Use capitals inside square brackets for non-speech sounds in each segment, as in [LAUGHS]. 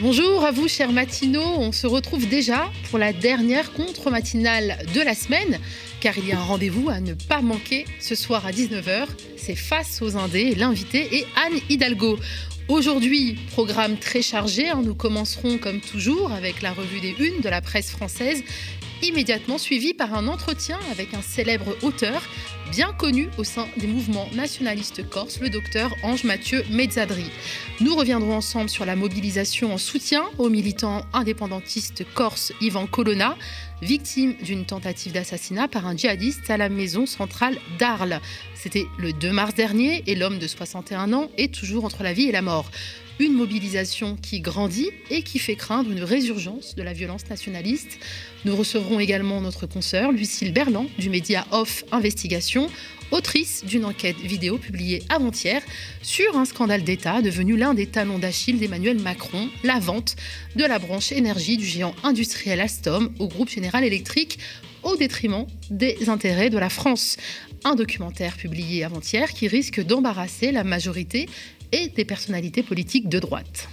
Bonjour à vous, chers matinaux. On se retrouve déjà pour la dernière contre-matinale de la semaine, car il y a un rendez-vous à ne pas manquer ce soir à 19h. C'est Face aux Indés, l'invité est Anne Hidalgo. Aujourd'hui, programme très chargé. Hein. Nous commencerons comme toujours avec la revue des Unes de la presse française, immédiatement suivi par un entretien avec un célèbre auteur bien connu au sein des mouvements nationalistes corses, le docteur Ange Mathieu Mezzadri. Nous reviendrons ensemble sur la mobilisation en soutien au militant indépendantiste corse Ivan Colonna, victime d'une tentative d'assassinat par un djihadiste à la maison centrale d'Arles. C'était le 2 mars dernier et l'homme de 61 ans est toujours entre la vie et la mort. Une mobilisation qui grandit et qui fait craindre une résurgence de la violence nationaliste. Nous recevrons également notre consoeur Lucille Berland du média Off Investigation, autrice d'une enquête vidéo publiée avant-hier sur un scandale d'État devenu l'un des talons d'Achille d'Emmanuel Macron, la vente de la branche énergie du géant industriel Alstom au groupe Général Électrique au détriment des intérêts de la France. Un documentaire publié avant-hier qui risque d'embarrasser la majorité et des personnalités politiques de droite.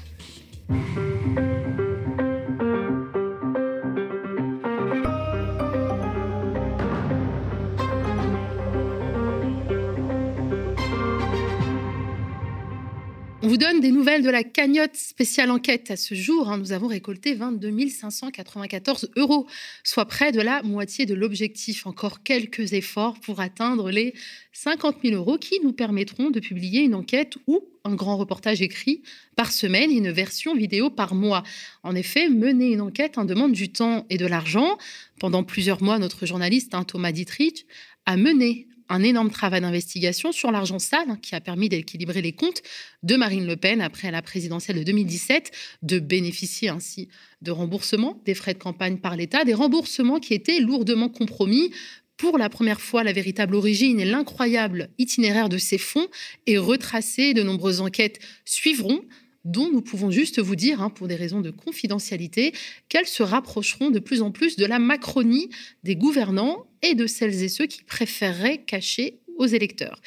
On vous donne des nouvelles de la cagnotte spéciale enquête. À ce jour, hein, nous avons récolté 22 594 euros, soit près de la moitié de l'objectif. Encore quelques efforts pour atteindre les 50 000 euros qui nous permettront de publier une enquête ou un grand reportage écrit par semaine et une version vidéo par mois. En effet, mener une enquête en demande du temps et de l'argent. Pendant plusieurs mois, notre journaliste hein, Thomas Dietrich a mené un énorme travail d'investigation sur l'argent sale hein, qui a permis d'équilibrer les comptes de Marine Le Pen après la présidentielle de 2017, de bénéficier ainsi de remboursements des frais de campagne par l'État, des remboursements qui étaient lourdement compromis. Pour la première fois, la véritable origine et l'incroyable itinéraire de ces fonds est retracé. De nombreuses enquêtes suivront dont nous pouvons juste vous dire, hein, pour des raisons de confidentialité, qu'elles se rapprocheront de plus en plus de la Macronie des gouvernants et de celles et ceux qui préféreraient cacher aux électeurs.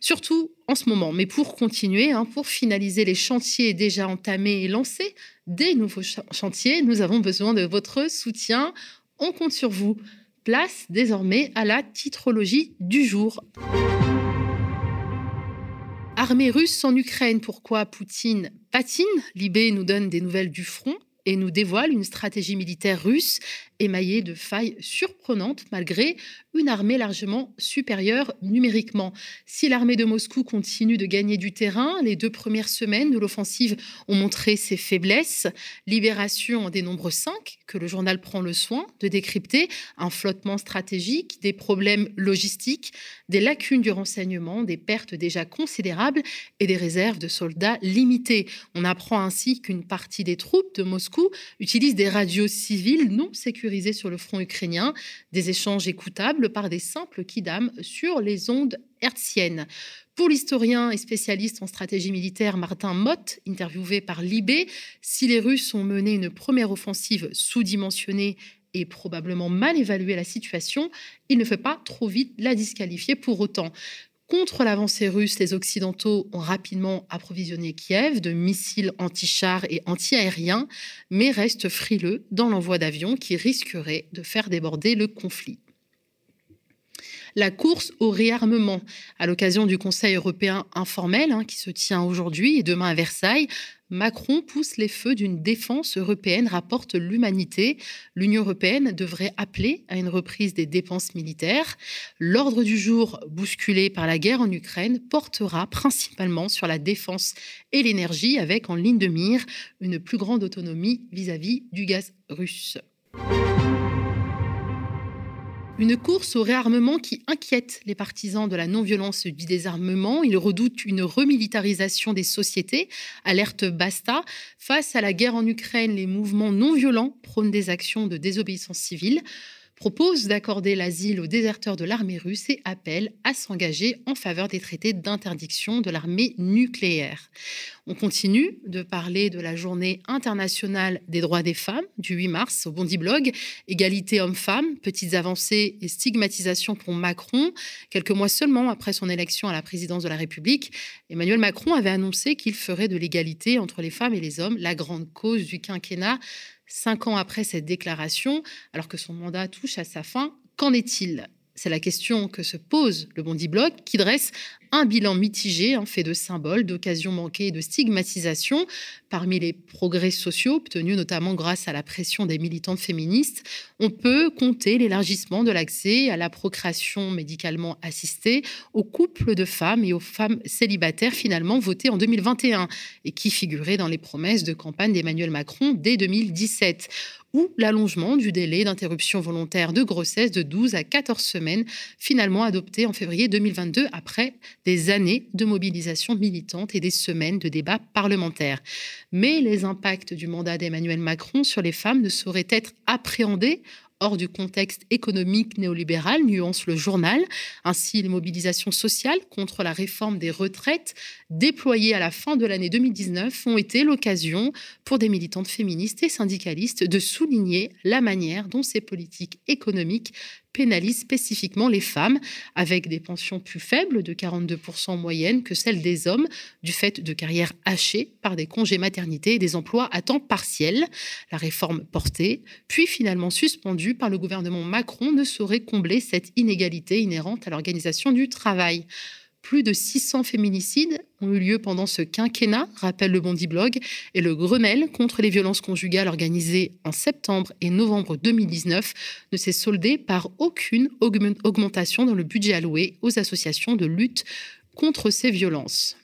Surtout en ce moment, mais pour continuer, hein, pour finaliser les chantiers déjà entamés et lancés, des nouveaux chantiers, nous avons besoin de votre soutien. On compte sur vous. Place désormais à la titrologie du jour. Armée russe en Ukraine, pourquoi Poutine patine? Libé nous donne des nouvelles du front et nous dévoile une stratégie militaire russe émaillée de failles surprenantes malgré une armée largement supérieure numériquement. Si l'armée de Moscou continue de gagner du terrain, les deux premières semaines de l'offensive ont montré ses faiblesses. Libération des nombres 5, que le journal prend le soin de décrypter, un flottement stratégique, des problèmes logistiques, des lacunes du renseignement, des pertes déjà considérables et des réserves de soldats limitées. On apprend ainsi qu'une partie des troupes de Moscou utilisent des radios civiles non sur le front ukrainien, des échanges écoutables par des simples kidam sur les ondes hertziennes. Pour l'historien et spécialiste en stratégie militaire Martin Mott, interviewé par Libé, si les Russes ont mené une première offensive sous-dimensionnée et probablement mal évalué la situation, il ne fait pas trop vite la disqualifier pour autant. Contre l'avancée russe, les Occidentaux ont rapidement approvisionné Kiev de missiles anti-chars et anti-aériens, mais restent frileux dans l'envoi d'avions qui risqueraient de faire déborder le conflit la course au réarmement. À l'occasion du Conseil européen informel hein, qui se tient aujourd'hui et demain à Versailles, Macron pousse les feux d'une défense européenne, rapporte l'humanité. L'Union européenne devrait appeler à une reprise des dépenses militaires. L'ordre du jour, bousculé par la guerre en Ukraine, portera principalement sur la défense et l'énergie, avec en ligne de mire une plus grande autonomie vis à -vis du gaz russe. Une course au réarmement qui inquiète les partisans de la non-violence du désarmement. Ils redoutent une remilitarisation des sociétés. Alerte Basta. Face à la guerre en Ukraine, les mouvements non violents prônent des actions de désobéissance civile. Propose d'accorder l'asile aux déserteurs de l'armée russe et appelle à s'engager en faveur des traités d'interdiction de l'armée nucléaire. On continue de parler de la journée internationale des droits des femmes du 8 mars au Bondi Blog. Égalité hommes-femmes, petites avancées et stigmatisation pour Macron. Quelques mois seulement après son élection à la présidence de la République, Emmanuel Macron avait annoncé qu'il ferait de l'égalité entre les femmes et les hommes la grande cause du quinquennat. Cinq ans après cette déclaration, alors que son mandat touche à sa fin, qu'en est-il? C'est la question que se pose le Bondi Blog, qui dresse un bilan mitigé, fait de symboles, d'occasions manquées et de stigmatisation. Parmi les progrès sociaux obtenus notamment grâce à la pression des militantes féministes, on peut compter l'élargissement de l'accès à la procréation médicalement assistée aux couples de femmes et aux femmes célibataires finalement votés en 2021 et qui figuraient dans les promesses de campagne d'Emmanuel Macron dès 2017 ou l'allongement du délai d'interruption volontaire de grossesse de 12 à 14 semaines, finalement adopté en février 2022 après des années de mobilisation militante et des semaines de débats parlementaires. Mais les impacts du mandat d'Emmanuel Macron sur les femmes ne sauraient être appréhendés hors du contexte économique néolibéral, nuance le journal. Ainsi, les mobilisations sociales contre la réforme des retraites déployées à la fin de l'année 2019 ont été l'occasion pour des militantes féministes et syndicalistes de souligner la manière dont ces politiques économiques pénalise spécifiquement les femmes, avec des pensions plus faibles de 42% en moyenne que celles des hommes, du fait de carrières hachées par des congés maternité et des emplois à temps partiel. La réforme portée, puis finalement suspendue par le gouvernement Macron, ne saurait combler cette inégalité inhérente à l'organisation du travail. Plus de 600 féminicides ont eu lieu pendant ce quinquennat, rappelle le Bondi Blog, et le Grenelle contre les violences conjugales organisé en septembre et novembre 2019 ne s'est soldé par aucune augmentation dans le budget alloué aux associations de lutte contre ces violences.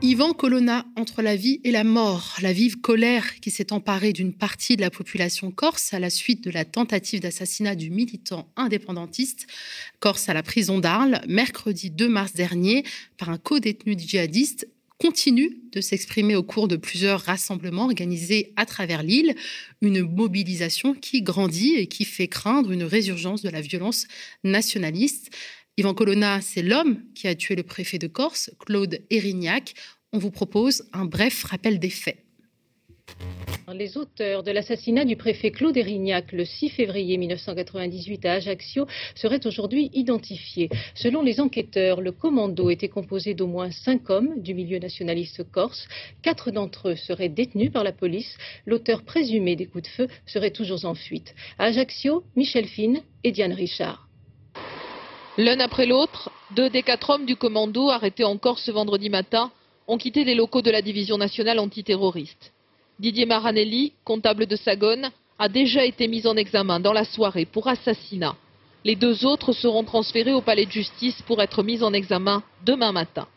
Yvan Colonna, entre la vie et la mort, la vive colère qui s'est emparée d'une partie de la population corse à la suite de la tentative d'assassinat du militant indépendantiste corse à la prison d'Arles, mercredi 2 mars dernier, par un co-détenu djihadiste, continue de s'exprimer au cours de plusieurs rassemblements organisés à travers l'île, une mobilisation qui grandit et qui fait craindre une résurgence de la violence nationaliste. Yvan Colonna, c'est l'homme qui a tué le préfet de Corse, Claude Erignac. On vous propose un bref rappel des faits. Les auteurs de l'assassinat du préfet Claude Erignac le 6 février 1998 à Ajaccio seraient aujourd'hui identifiés. Selon les enquêteurs, le commando était composé d'au moins cinq hommes du milieu nationaliste corse. Quatre d'entre eux seraient détenus par la police. L'auteur présumé des coups de feu serait toujours en fuite. Ajaccio, Michel Fine et Diane Richard. L'un après l'autre, deux des quatre hommes du commando arrêtés encore ce vendredi matin ont quitté les locaux de la division nationale antiterroriste. Didier Maranelli, comptable de Sagone, a déjà été mis en examen dans la soirée pour assassinat. Les deux autres seront transférés au palais de justice pour être mis en examen demain matin.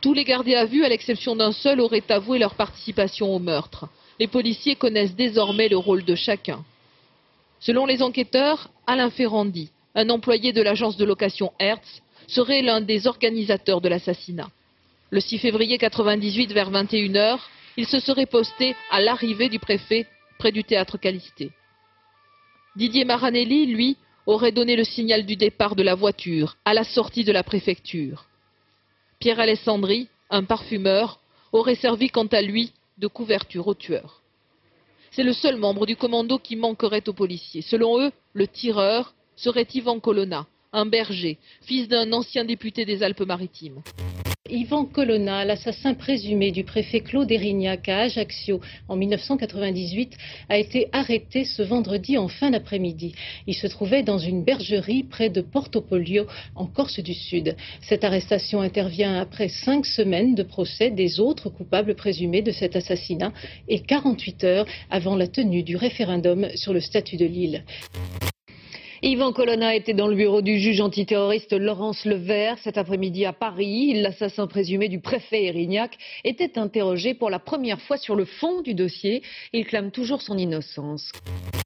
Tous les gardés à vue, à l'exception d'un seul, auraient avoué leur participation au meurtre. Les policiers connaissent désormais le rôle de chacun. Selon les enquêteurs, Alain Ferrandi, un employé de l'agence de location Hertz, serait l'un des organisateurs de l'assassinat. Le 6 février 1998, vers 21h, il se serait posté à l'arrivée du préfet près du théâtre Calisté. Didier Maranelli, lui, aurait donné le signal du départ de la voiture à la sortie de la préfecture. Pierre Alessandri, un parfumeur, aurait servi quant à lui de couverture au tueur. C'est le seul membre du commando qui manquerait aux policiers. Selon eux, le tireur serait Yvan Colonna, un berger, fils d'un ancien député des Alpes-Maritimes. Yvan Colonna, l'assassin présumé du préfet Claude Erignac à Ajaccio en 1998, a été arrêté ce vendredi en fin d'après-midi. Il se trouvait dans une bergerie près de Portopolio, en Corse du Sud. Cette arrestation intervient après cinq semaines de procès des autres coupables présumés de cet assassinat et 48 heures avant la tenue du référendum sur le statut de l'île. Yvan Colonna était dans le bureau du juge antiterroriste Laurence Levert cet après-midi à Paris. L'assassin présumé du préfet Erignac était interrogé pour la première fois sur le fond du dossier. Il clame toujours son innocence.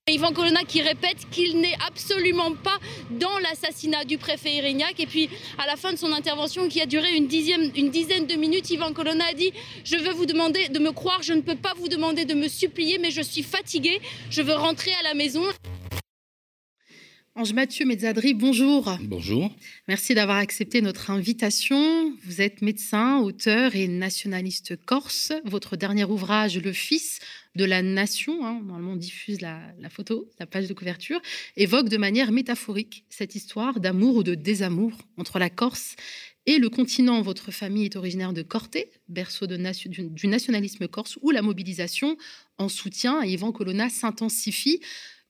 Yvan Colonna qui répète qu'il n'est absolument pas dans l'assassinat du préfet Erignac. Et puis, à la fin de son intervention, qui a duré une une dizaine de minutes, Yvan Colonna a dit Je veux vous demander de me croire, je ne peux pas vous demander de me supplier, mais je suis fatigué, je veux rentrer à la maison. Ange Mathieu Mezzadri, bonjour. Bonjour. Merci d'avoir accepté notre invitation. Vous êtes médecin, auteur et nationaliste corse. Votre dernier ouvrage, Le Fils de la Nation, hein, normalement on diffuse la, la, photo, la page de couverture, évoque de manière métaphorique cette histoire d'amour ou de désamour entre la Corse et le continent. Votre famille est originaire de Corté, berceau de du, du nationalisme corse, où la mobilisation en soutien à Yvan Colonna s'intensifie.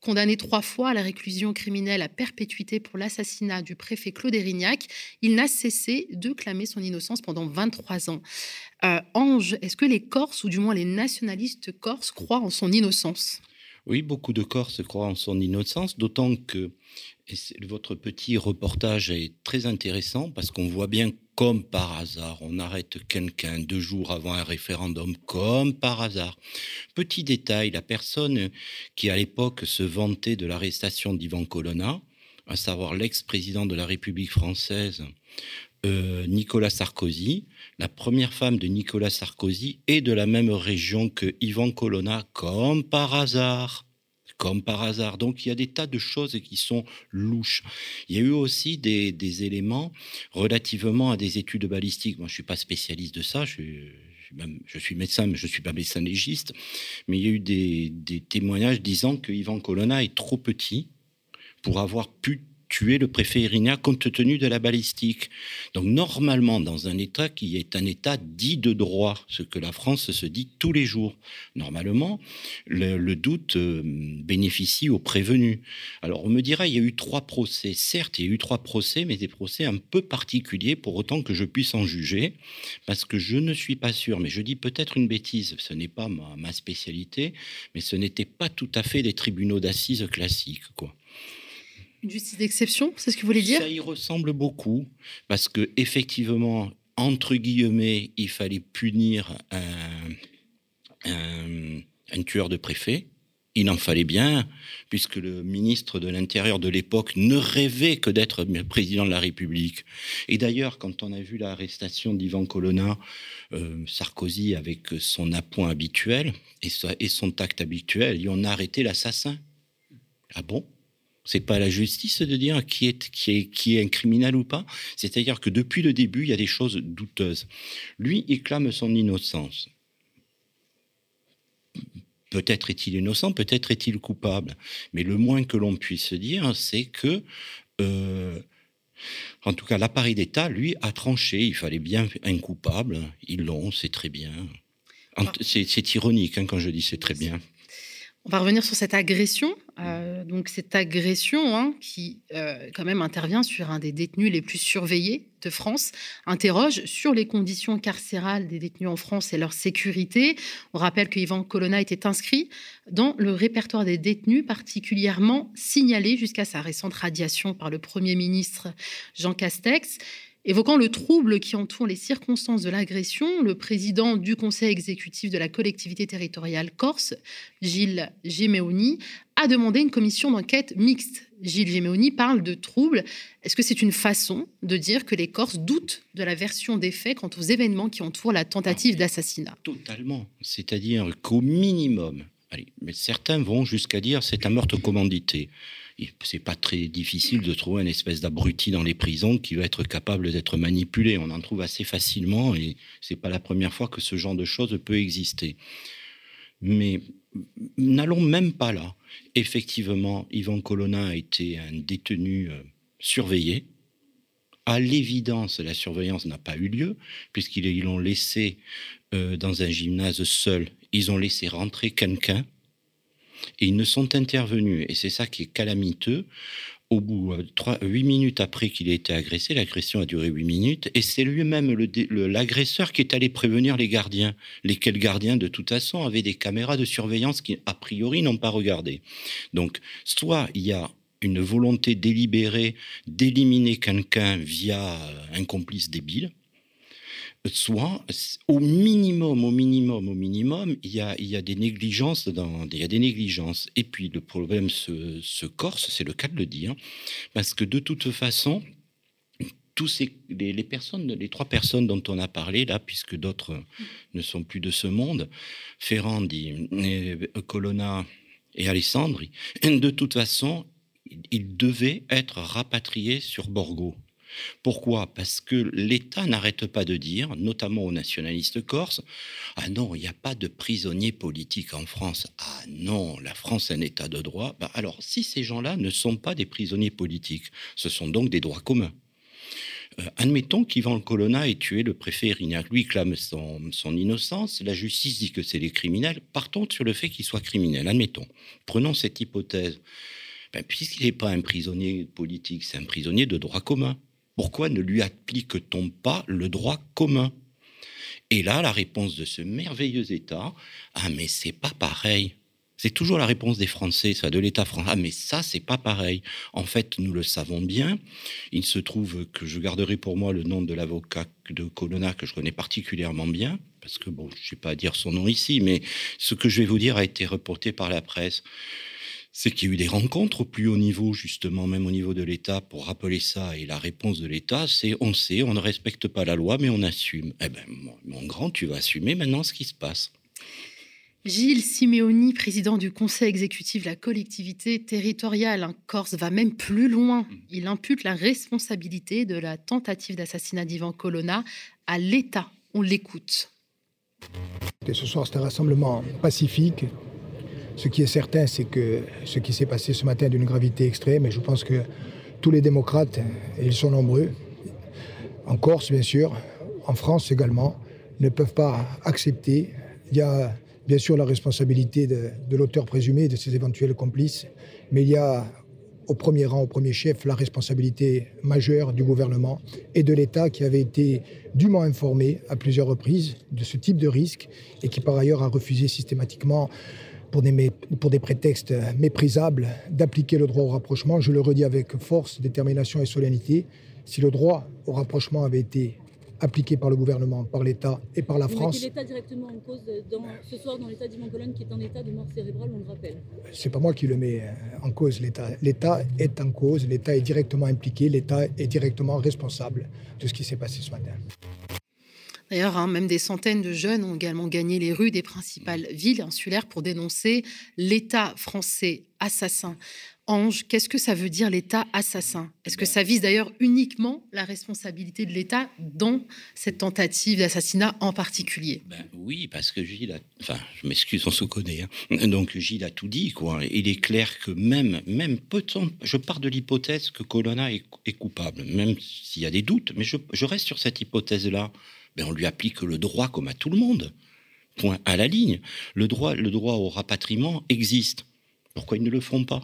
Condamné trois fois à la réclusion criminelle à perpétuité pour l'assassinat du préfet Claude Erignac, il n'a cessé de clamer son innocence pendant 23 ans. Euh, Ange, est-ce que les Corses, ou du moins les nationalistes corses, croient en son innocence? Oui, beaucoup de Corses croient en son innocence, d'autant que votre petit reportage est très intéressant parce qu'on voit bien comme par hasard, on arrête quelqu'un deux jours avant un référendum, comme par hasard. Petit détail, la personne qui à l'époque se vantait de l'arrestation d'Ivan Colonna, à savoir l'ex-président de la République française, euh, Nicolas Sarkozy, la première femme de Nicolas Sarkozy est de la même région que Ivan Colonna, comme par hasard comme par hasard. Donc il y a des tas de choses qui sont louches. Il y a eu aussi des, éléments relativement à des études balistiques. Moi, je suis pas spécialiste de ça. Je, suis médecin, mais je suis pas médecin légiste. Mais il y a eu des, des témoignages disant que Ivan Colonna est trop petit pour avoir pu tuer le préfet Irina compte tenu de la balistique. Donc normalement, dans un État qui est un État dit de droit, ce que la France se dit tous les jours, normalement, le, doute euh, bénéficie aux prévenus. Alors on me dira, il y a eu trois procès. Certes, il y a eu trois procès, mais des procès un peu particuliers pour autant que je puisse en juger, parce que je ne suis pas sûr, mais je dis peut-être une bêtise, ce n'est pas ma, ma spécialité, mais ce n'était pas tout à fait des tribunaux d'assises classiques, quoi. Une justice d'exception, c'est ce que vous voulez dire Ça y ressemble beaucoup, parce que effectivement, entre guillemets, il fallait punir un, un, tueur de préfet. Il en fallait bien, puisque le ministre de l'Intérieur de l'époque ne rêvait que d'être président de la République. Et d'ailleurs, quand on a vu l'arrestation d'Ivan Colonna, euh, Sarkozy, avec son appoint habituel et, et son tact habituel, ils ont arrêté l'assassin. Ah bon? C'est pas la justice de dire qui est, qui est, qui est un criminel ou pas. C'est-à-dire que depuis le début, il y a des choses douteuses. Lui, il clame son innocence. Peut-être est-il innocent, peut-être est-il coupable. Mais le moins que l'on puisse dire, c'est que, euh, en tout cas, l'appareil d'État, lui, a tranché. Il fallait bien un coupable. Ils l'ont, c'est très bien. C'est ironique hein, quand je dis c'est très bien. On va revenir sur cette agression. Euh, donc cette agression hein, qui euh, quand même intervient sur un des détenus les plus surveillés de France, interroge sur les conditions carcérales des détenus en France et leur sécurité. On rappelle que Yvan Colonna était inscrit dans le répertoire des détenus particulièrement signalé jusqu'à sa récente radiation par le Premier ministre Jean Castex. Évoquant le trouble qui entoure les circonstances de l'agression, le président du conseil exécutif de la collectivité territoriale corse, Gilles Gemeoni, a demandé une commission d'enquête mixte. Gilles Gemeoni parle de trouble. Est-ce que c'est une façon de dire que les Corses doutent de la version des faits quant aux événements qui entourent la tentative d'assassinat? Totalement. C'est-à-dire qu'au minimum, allez, mais certains vont jusqu'à dire c'est un meurtre commandité c'est pas très difficile de trouver une espèce d'abruti dans les prisons qui va être capable d'être manipulé. On en trouve assez facilement et c'est pas la première fois que ce genre de choses peut exister. Mais n'allons même pas là. Effectivement, Yvan Colonna a été un détenu euh, surveillé. À l'évidence, la surveillance n'a pas eu lieu, puisqu'ils l'ont laissé euh, dans un gymnase seul. Ils ont laissé rentrer quelqu'un et ils ne sont intervenus. Et c'est ça qui est calamiteux. Au bout, euh, trois, huit minutes après qu'il ait été agressé, l'agression a duré huit minutes, et c'est lui-même l'agresseur qui est allé prévenir les gardiens, lesquels gardiens, de toute façon, avaient des caméras de surveillance qui, a priori, n'ont pas regardé. Donc, soit il y a une volonté délibérée d'éliminer quelqu'un via un complice débile, soit au minimum, au minimum, au minimum, il y a, il y a des négligences il y a des négligences. Et puis le problème se, corse, c'est le cas de le dire, parce que de toute façon, tous ces, les, personnes, les trois personnes dont on a parlé là, puisque d'autres ne sont plus de ce monde, Ferrandi, Colonna et Alessandri, de toute façon, ils devaient être rapatriés sur Borgo. Pourquoi? Parce que l'État n'arrête pas de dire, notamment aux nationalistes corses, ah non, il n'y a pas de prisonniers politiques en France. Ah non, la France est un État de droit. Bah alors, si ces gens-là ne sont pas des prisonniers politiques, ce sont donc des droits communs. Euh, admettons qu'Ivan Colonna ait tué le préfet Erignac. Lui clame son, innocence. La justice dit que c'est les criminels. Partons sur le fait qu'il soit criminel. Admettons. Prenons cette hypothèse. Ben, puisqu'il n'est pas un prisonnier politique, c'est un prisonnier de droit commun. Pourquoi ne lui applique-t-on pas le droit commun? Et là, la réponse de ce merveilleux État, ah mais c'est pas pareil. C'est toujours la réponse des Français, ça, de l'État français. Ah, mais ça, c'est pas pareil. En fait, nous le savons bien. Il se trouve que je garderai pour moi le nom de l'avocat de Colonna que je connais particulièrement bien, parce que bon, je sais pas à dire son nom ici, mais ce que je vais vous dire a été reporté par la presse c'est qu'il y a eu des rencontres au plus haut niveau, justement, même au niveau de l'État, pour rappeler ça. Et la réponse de l'État, c'est on sait, on ne respecte pas la loi, mais on assume. Eh bien, mon grand, tu vas assumer maintenant ce qui se passe. Gilles Simeoni, président du conseil exécutif de la collectivité territoriale en Corse, va même plus loin. Mm. Il impute la responsabilité de la tentative d'assassinat d'Ivan Colonna à l'État. On l'écoute. Ce soir, c'est un rassemblement pacifique ce qui est certain, c'est que ce qui s'est passé ce matin est d'une gravité extrême et je pense que tous les démocrates, et ils sont nombreux, en Corse bien sûr, en France également, ne peuvent pas accepter. Il y a bien sûr la responsabilité de, l'auteur présumé, de ses éventuels complices, mais il y a au premier rang, au premier chef, la responsabilité majeure du gouvernement et de l'État qui avait été dûment informé à plusieurs reprises de ce type de risque et qui par ailleurs a refusé systématiquement pour des, pour des prétextes méprisables d'appliquer le droit au rapprochement. Je le redis avec force, détermination et solennité. Si le droit au rapprochement avait été appliqué par le gouvernement, par l'État et par la France. l'État directement en cause dans, ce soir dans l'État d'Ivan Colonne, qui est en état de mort cérébrale, on le rappelle. C'est pas moi qui le mets en cause, l'État. L'État est en cause, l'État est directement impliqué, l'État est directement responsable de ce qui s'est passé ce matin. D'ailleurs, hein, même des centaines de jeunes ont également gagné les rues des principales villes insulaires pour dénoncer l'État français assassin. Ange, qu'est-ce que ça veut dire l'État assassin? Est-ce que ça vise d'ailleurs uniquement la responsabilité de l'État dans cette tentative d'assassinat en particulier? Ben Oui, parce que Gilles a... Enfin, je m'excuse, on se connaît. Hein. Donc Gilles a tout dit. Quoi. Il est clair que même, même peut-on... Je pars de l'hypothèse que Colonna est, coupable, même s'il y a des doutes, mais je, je reste sur cette hypothèse-là. Ben, on lui applique le droit comme à tout le monde. Point à la ligne. Le droit, le droit au rapatriement existe. Pourquoi ils ne le font pas?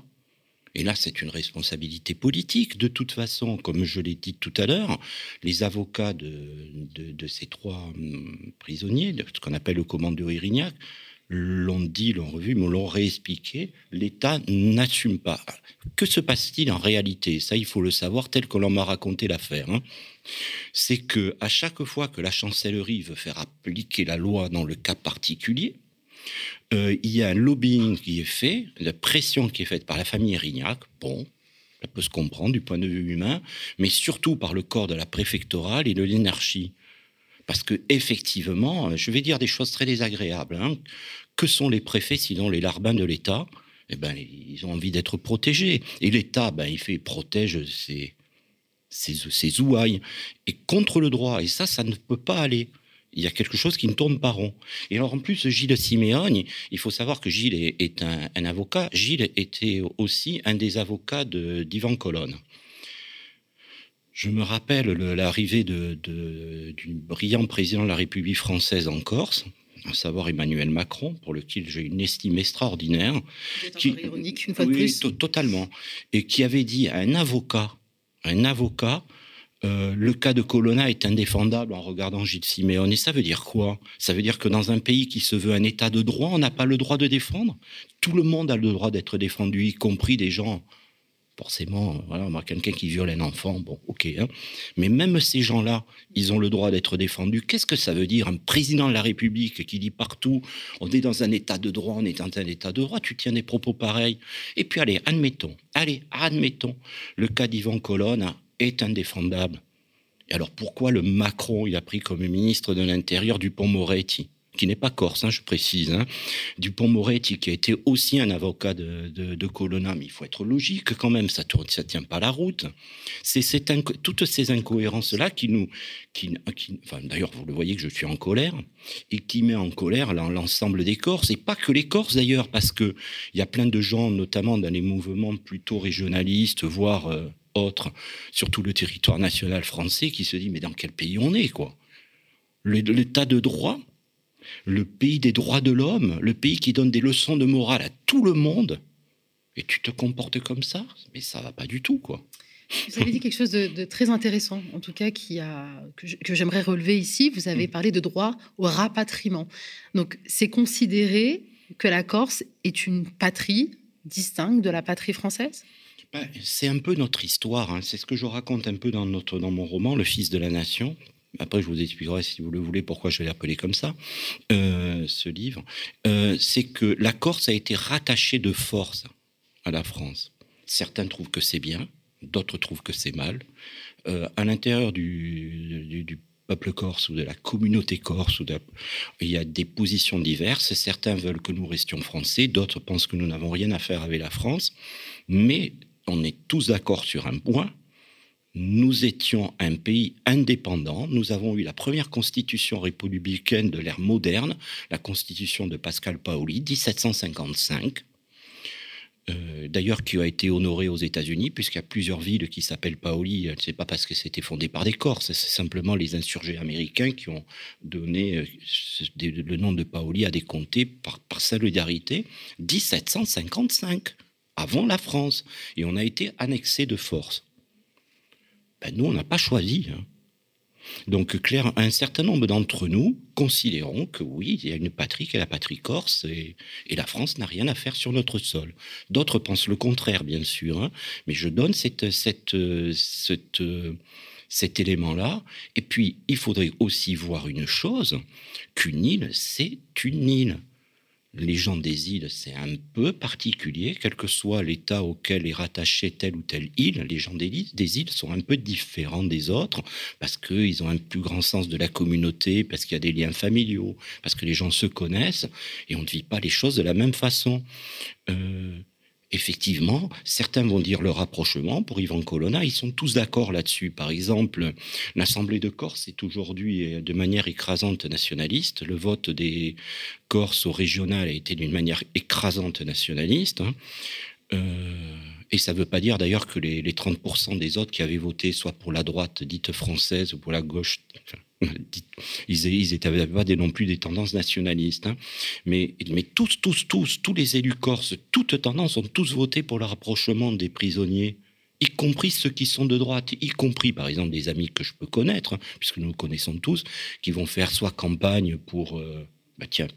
Et là, c'est une responsabilité politique. De toute façon, comme je l'ai dit tout à l'heure, les avocats de, ces trois hum, prisonniers, de ce qu'on appelle le commandeur Irignac, l'ont dit, l'ont revu, mais l'ont réexpliqué, l'État n'assume pas. Que se passe-t-il en réalité? Ça, il faut le savoir tel que l'on m'a raconté l'affaire. Hein. C'est que à chaque fois que la chancellerie veut faire appliquer la loi dans le cas particulier, euh, il y a un lobbying qui est fait, la pression qui est faite par la famille Erignac, bon, ça peut se comprendre du point de vue humain, mais surtout par le corps de la préfectorale et de l'énarchie. Parce que effectivement, je vais dire des choses très désagréables. Hein. Que sont les préfets sinon les larbins de l'État? Eh ben, ils ont envie d'être protégés. Et l'État, ben, il fait protège ses, ouailles et contre le droit. Et ça, ça ne peut pas aller. Il y a quelque chose qui ne tourne pas rond. Et alors en plus, Gilles Siméone, il faut savoir que Gilles est, un, avocat. Gilles était aussi un des avocats d'Ivan Colonne. Je me rappelle l'arrivée de, du brillant président de la République française en Corse, à savoir Emmanuel Macron, pour lequel j'ai une estime extraordinaire. Qui, ironique, une fois de plus. Totalement. Et qui avait dit à un avocat, un avocat, euh, le cas de Colonna est indéfendable en regardant Gilles Siméon. Et ça veut dire quoi? Ça veut dire que dans un pays qui se veut un état de droit, on n'a pas le droit de défendre? Tout le monde a le droit d'être défendu, y compris des gens forcément, quelqu'un qui viole un enfant, bon, ok. Hein. Mais même ces gens-là, ils ont le droit d'être défendus. Qu'est-ce que ça veut dire un président de la République qui dit partout, on est dans un état de droit, on est dans un état de droit, tu tiens des propos pareils. Et puis allez, admettons, allez, admettons, le cas d'Yvan Colonne est indéfendable. Et alors pourquoi le Macron, il a pris comme ministre de l'Intérieur Dupont-Moretti? Qui n'est pas corse, hein, je précise, hein, Dupont-Moretti, qui a été aussi un avocat de, Colonna, mais il faut être logique quand même, ça ne ça tient pas la route. C'est toutes ces incohérences-là qui nous... D'ailleurs, vous le voyez que je suis en colère, et qui met en colère l'ensemble des Corses, et pas que les Corses d'ailleurs, parce qu'il y a plein de gens, notamment dans les mouvements plutôt régionalistes, voire euh, autres, sur tout le territoire national français, qui se disent, mais dans quel pays on est, quoi? L'état de droit, le pays des droits de l'homme, le pays qui donne des leçons de morale à tout le monde, et tu te comportes comme ça, mais ça va pas du tout, quoi. Vous avez dit quelque chose de, très intéressant, en tout cas, qui a, que j'aimerais relever ici. Vous avez mm. parlé de droit au rapatriement. Donc, c'est considérer que la Corse est une patrie distincte de la patrie française? Ben, C'est un peu notre histoire. Hein. C'est ce que je raconte un peu dans, notre, dans mon roman, Le Fils de la Nation, après je vous expliquerai si vous le voulez pourquoi je vais l'appeler comme ça, euh, ce livre, euh, c'est que la Corse a été rattachée de force à la France. Certains trouvent que c'est bien, d'autres trouvent que c'est mal. Euh, à l'intérieur du, peuple corse ou de la communauté corse, il y a des positions diverses. Certains veulent que nous restions français, d'autres pensent que nous n'avons rien à faire avec la France, mais on est tous d'accord sur un point, nous étions un pays indépendant. Nous avons eu la première constitution républicaine de l'ère moderne, la constitution de Pascal Paoli, 1755. Euh, d'ailleurs, qui a été honorée aux États-Unis, puisqu'il y a plusieurs villes qui s'appellent Paoli. Ce n'est pas parce que c'était fondé par des Corses, c'est simplement les insurgés américains qui ont donné euh, le nom de Paoli à des comtés par, par solidarité. 1755, avant la France. Et on a été annexé de force. Ben, nous, on n'a pas choisi. Hein. Donc, clair, un certain nombre d'entre nous considérons que oui, il y a une patrie qui est la patrie corse et, la France n'a rien à faire sur notre sol. D'autres pensent le contraire, bien sûr, hein. mais je donne cette, cet élément-là. Et puis, il faudrait aussi voir une chose, qu'une île, c'est une île les gens des îles, c'est un peu particulier, quel que soit l'état auquel est rattachée telle ou telle île. Les gens des îles, sont un peu différents des autres parce qu'ils ont un plus grand sens de la communauté, parce qu'il y a des liens familiaux, parce que les gens se connaissent et on ne vit pas les choses de la même façon. Euh, effectivement, certains vont dire le rapprochement. Pour Yvan Colonna, ils sont tous d'accord là-dessus. Par exemple, l'Assemblée de Corse est aujourd'hui de manière écrasante nationaliste. Le vote des Corses au régional a été d'une manière écrasante nationaliste. Hein. Euh, et ça ne veut pas dire d'ailleurs que les, 30% des autres qui avaient voté soit pour la droite dite française ou pour la gauche, [LAUGHS] ils n'étaient pas des, non plus des tendances nationalistes. Hein. Mais, mais tous, tous, tous, tous les élus corses, toutes tendances ont tous voté pour le rapprochement des prisonniers y compris ceux qui sont de droite, y compris par exemple des amis que je peux connaître, hein, puisque nous connaissons tous, qui vont faire soit campagne pour, euh, bah tiens,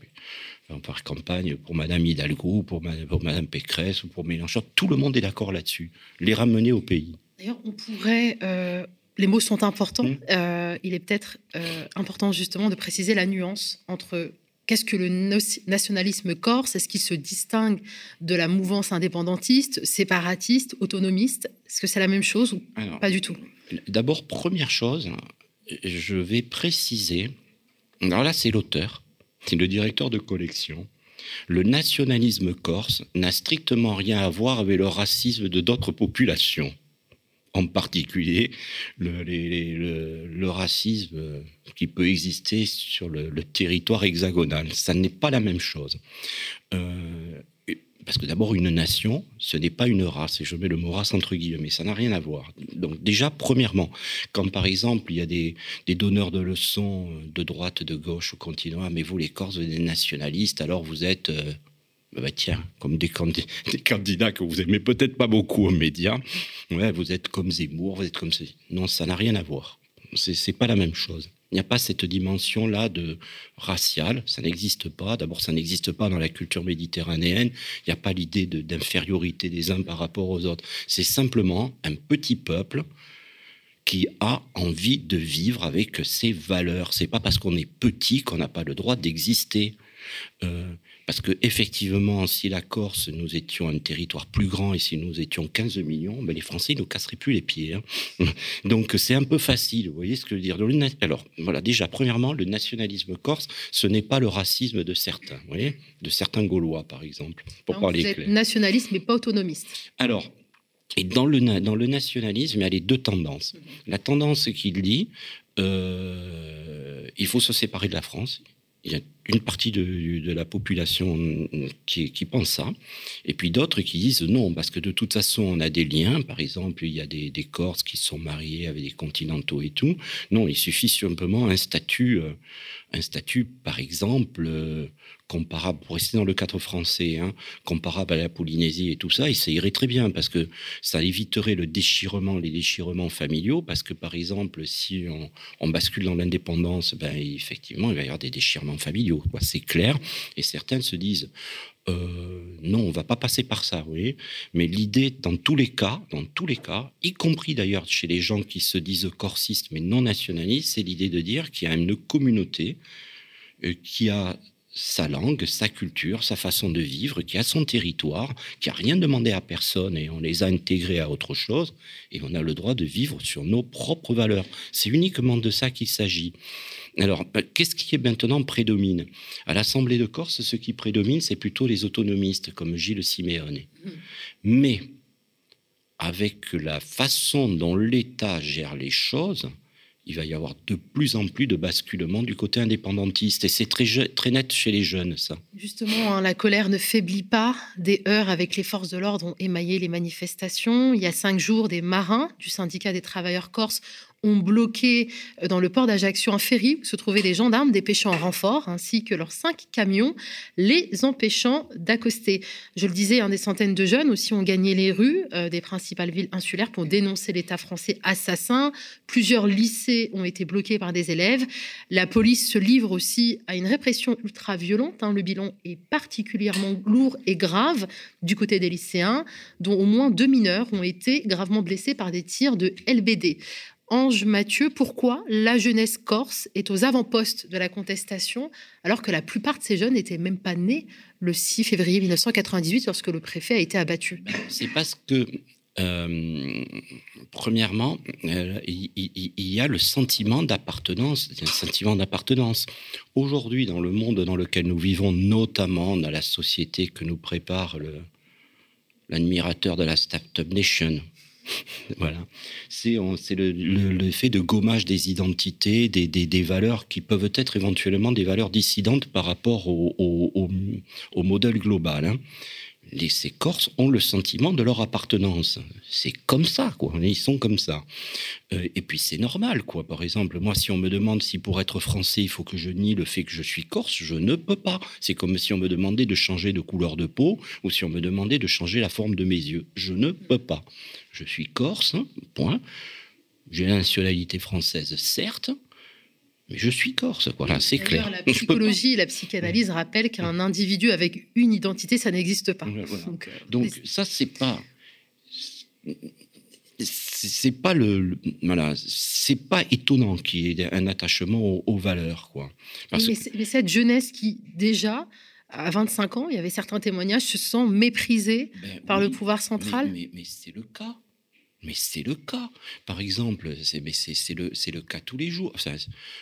faire campagne pour Madame Hidalgo, pour, pour Madame Pécresse ou pour Mélenchon. Tout le monde est d'accord là-dessus. Les ramener au pays. D'ailleurs, on pourrait euh, les mots sont importants. Mmh. Euh, il est peut-être euh, important justement de préciser la nuance entre qu'est-ce que le nationalisme corse, est-ce qu'il se distingue de la mouvance indépendantiste, séparatiste, autonomiste? Est-ce que c'est la même chose ou pas du tout? D'abord, première chose, je vais préciser, alors là c'est l'auteur, c'est le directeur de collection, le nationalisme corse n'a strictement rien à voir avec le racisme de d'autres populations en particulier le, racisme qui peut exister sur le, territoire hexagonal. Ça n'est pas la même chose. Euh, parce que d'abord, une nation, ce n'est pas une race, et je mets le mot race entre guillemets, ça n'a rien à voir. Donc déjà, premièrement, quand par exemple, il y a des, donneurs de leçons de droite, de gauche au continent, ah, mais vous les Corses, vous êtes nationalistes, alors vous êtes... Euh, bah, bah tiens, comme [LAUGHS] des, candidats, que vous aimez peut-être pas beaucoup aux médias, vous êtes comme Zemmour, vous êtes comme Non, ça n'a rien à voir. C'est pas la même chose. Il n'y a pas cette dimension-là de raciale, ça n'existe pas. D'abord, ça n'existe pas dans la culture méditerranéenne. Il n'y a pas l'idée d'infériorité des uns par rapport aux autres. C'est simplement un petit peuple qui a envie de vivre avec ses valeurs. C'est pas parce qu'on est petit qu'on n'a pas le droit d'exister. Euh, parce que effectivement, si la Corse, nous étions un territoire plus grand et si nous étions 15 millions, ben les Français ne nous casseraient plus les pieds. Hein. [LAUGHS] Donc c'est un peu facile, vous voyez ce que je veux dire. Alors voilà, déjà, premièrement, le nationalisme corse, ce n'est pas le racisme de certains, vous voyez, de certains Gaulois, par exemple, pour parler vous êtes clair. nationaliste, mais pas autonomiste. Alors, et dans le, dans le nationalisme, il y a les deux tendances. La tendance qui dit, euh, il faut se séparer de la France, il y a une partie de, la population qui, pense ça, et puis d'autres qui disent non, parce que de toute façon, on a des liens. Par exemple, il y a des, des Corses qui sont mariés avec des continentaux et tout. Non, il suffit simplement un statut, euh, un statut, par exemple, euh, comparable, pour rester dans le cadre français, hein, comparable à la Polynésie et tout ça, et ça irait très bien parce que ça éviterait le déchirement, les déchirements familiaux, parce que par exemple, si on, bascule dans l'indépendance, ben, effectivement, il va y avoir des déchirements familiaux, c'est clair, et certains se disent, euh, non, on va pas passer par ça, vous. Mais l'idée, dans tous les cas, dans tous les cas, y compris d'ailleurs chez les gens qui se disent corsistes mais non nationalistes, c'est l'idée de dire qu'il y a une communauté euh, qui a sa langue, sa culture, sa façon de vivre, qui a son territoire, qui a rien demandé à personne et on les a intégrés à autre chose et on a le droit de vivre sur nos propres valeurs. C'est uniquement de ça qu'il s'agit. Alors, ben, qu'est-ce qui est maintenant prédomine? À l'Assemblée de Corse, ce qui prédomine, c'est plutôt les autonomistes, comme Gilles Simeone. Mais avec la façon dont l'État gère les choses, il va y avoir de plus en plus de basculement du côté indépendantiste. Et c'est très, très net chez les jeunes, ça. Justement, hein, la colère ne faiblit pas. Des heurts avec les forces de l'ordre ont émaillé les manifestations. Il y a cinq jours, des marins du syndicat des travailleurs corses ont bloqué euh, dans le port d'Ajaccio un ferry où se trouvaient des gendarmes dépêchant en renfort, ainsi que leurs cinq camions, les empêchant d'accoster. Je le disais, hein, des centaines de jeunes aussi ont gagné les rues euh, des principales villes insulaires pour dénoncer l'État français assassin. Plusieurs lycées ont été bloqués par des élèves. La police se livre aussi à une répression ultra violente. Hein. Le bilan est particulièrement lourd et grave du côté des lycéens, dont au moins deux mineurs ont été gravement blessés par des tirs de LBD. Ange Mathieu, pourquoi la jeunesse corse est aux avant-postes de la contestation alors que la plupart de ces jeunes n'étaient même pas nés le 6 février 1998 lorsque le préfet a été abattu? C'est parce que, euh, premièrement, euh, il, il, y a le sentiment d'appartenance, un sentiment d'appartenance. Aujourd'hui, dans le monde dans lequel nous vivons, notamment dans la société que nous prépare l'admirateur de la Startup Nation, [LAUGHS] voilà. C'est le, fait de gommage des identités, des, valeurs qui peuvent être éventuellement des valeurs dissidentes par rapport au modèle global. Hein. Les, ces Corses ont le sentiment de leur appartenance. C'est comme ça. Ils sont comme ça. Euh, et puis c'est normal, quoi. Par exemple, moi, si on me demande si pour être français, il faut que je nie le fait que je suis corse, je ne peux pas. C'est comme si on me demandait de changer de couleur de peau ou si on me demandait de changer la forme de mes yeux. Je ne peux pas. Je suis corse, hein, point. J'ai la nationalité française, certes, mais je suis corse, voilà, c'est clair. La psychologie et la psychanalyse [LAUGHS] rappellent qu'un individu avec une identité, ça n'existe pas. Voilà. Donc, euh, ça, c'est pas. C'est pas le, voilà, c'est pas étonnant qu'il y ait un attachement aux, aux valeurs, quoi. Parce mais, cette jeunesse qui déjà à 25 ans, il y avait certains témoignages se sent méprisés ben, par oui, le pouvoir central. Mais c'est le cas. Mais c'est le cas. Par exemple, c'est le, le cas tous les jours.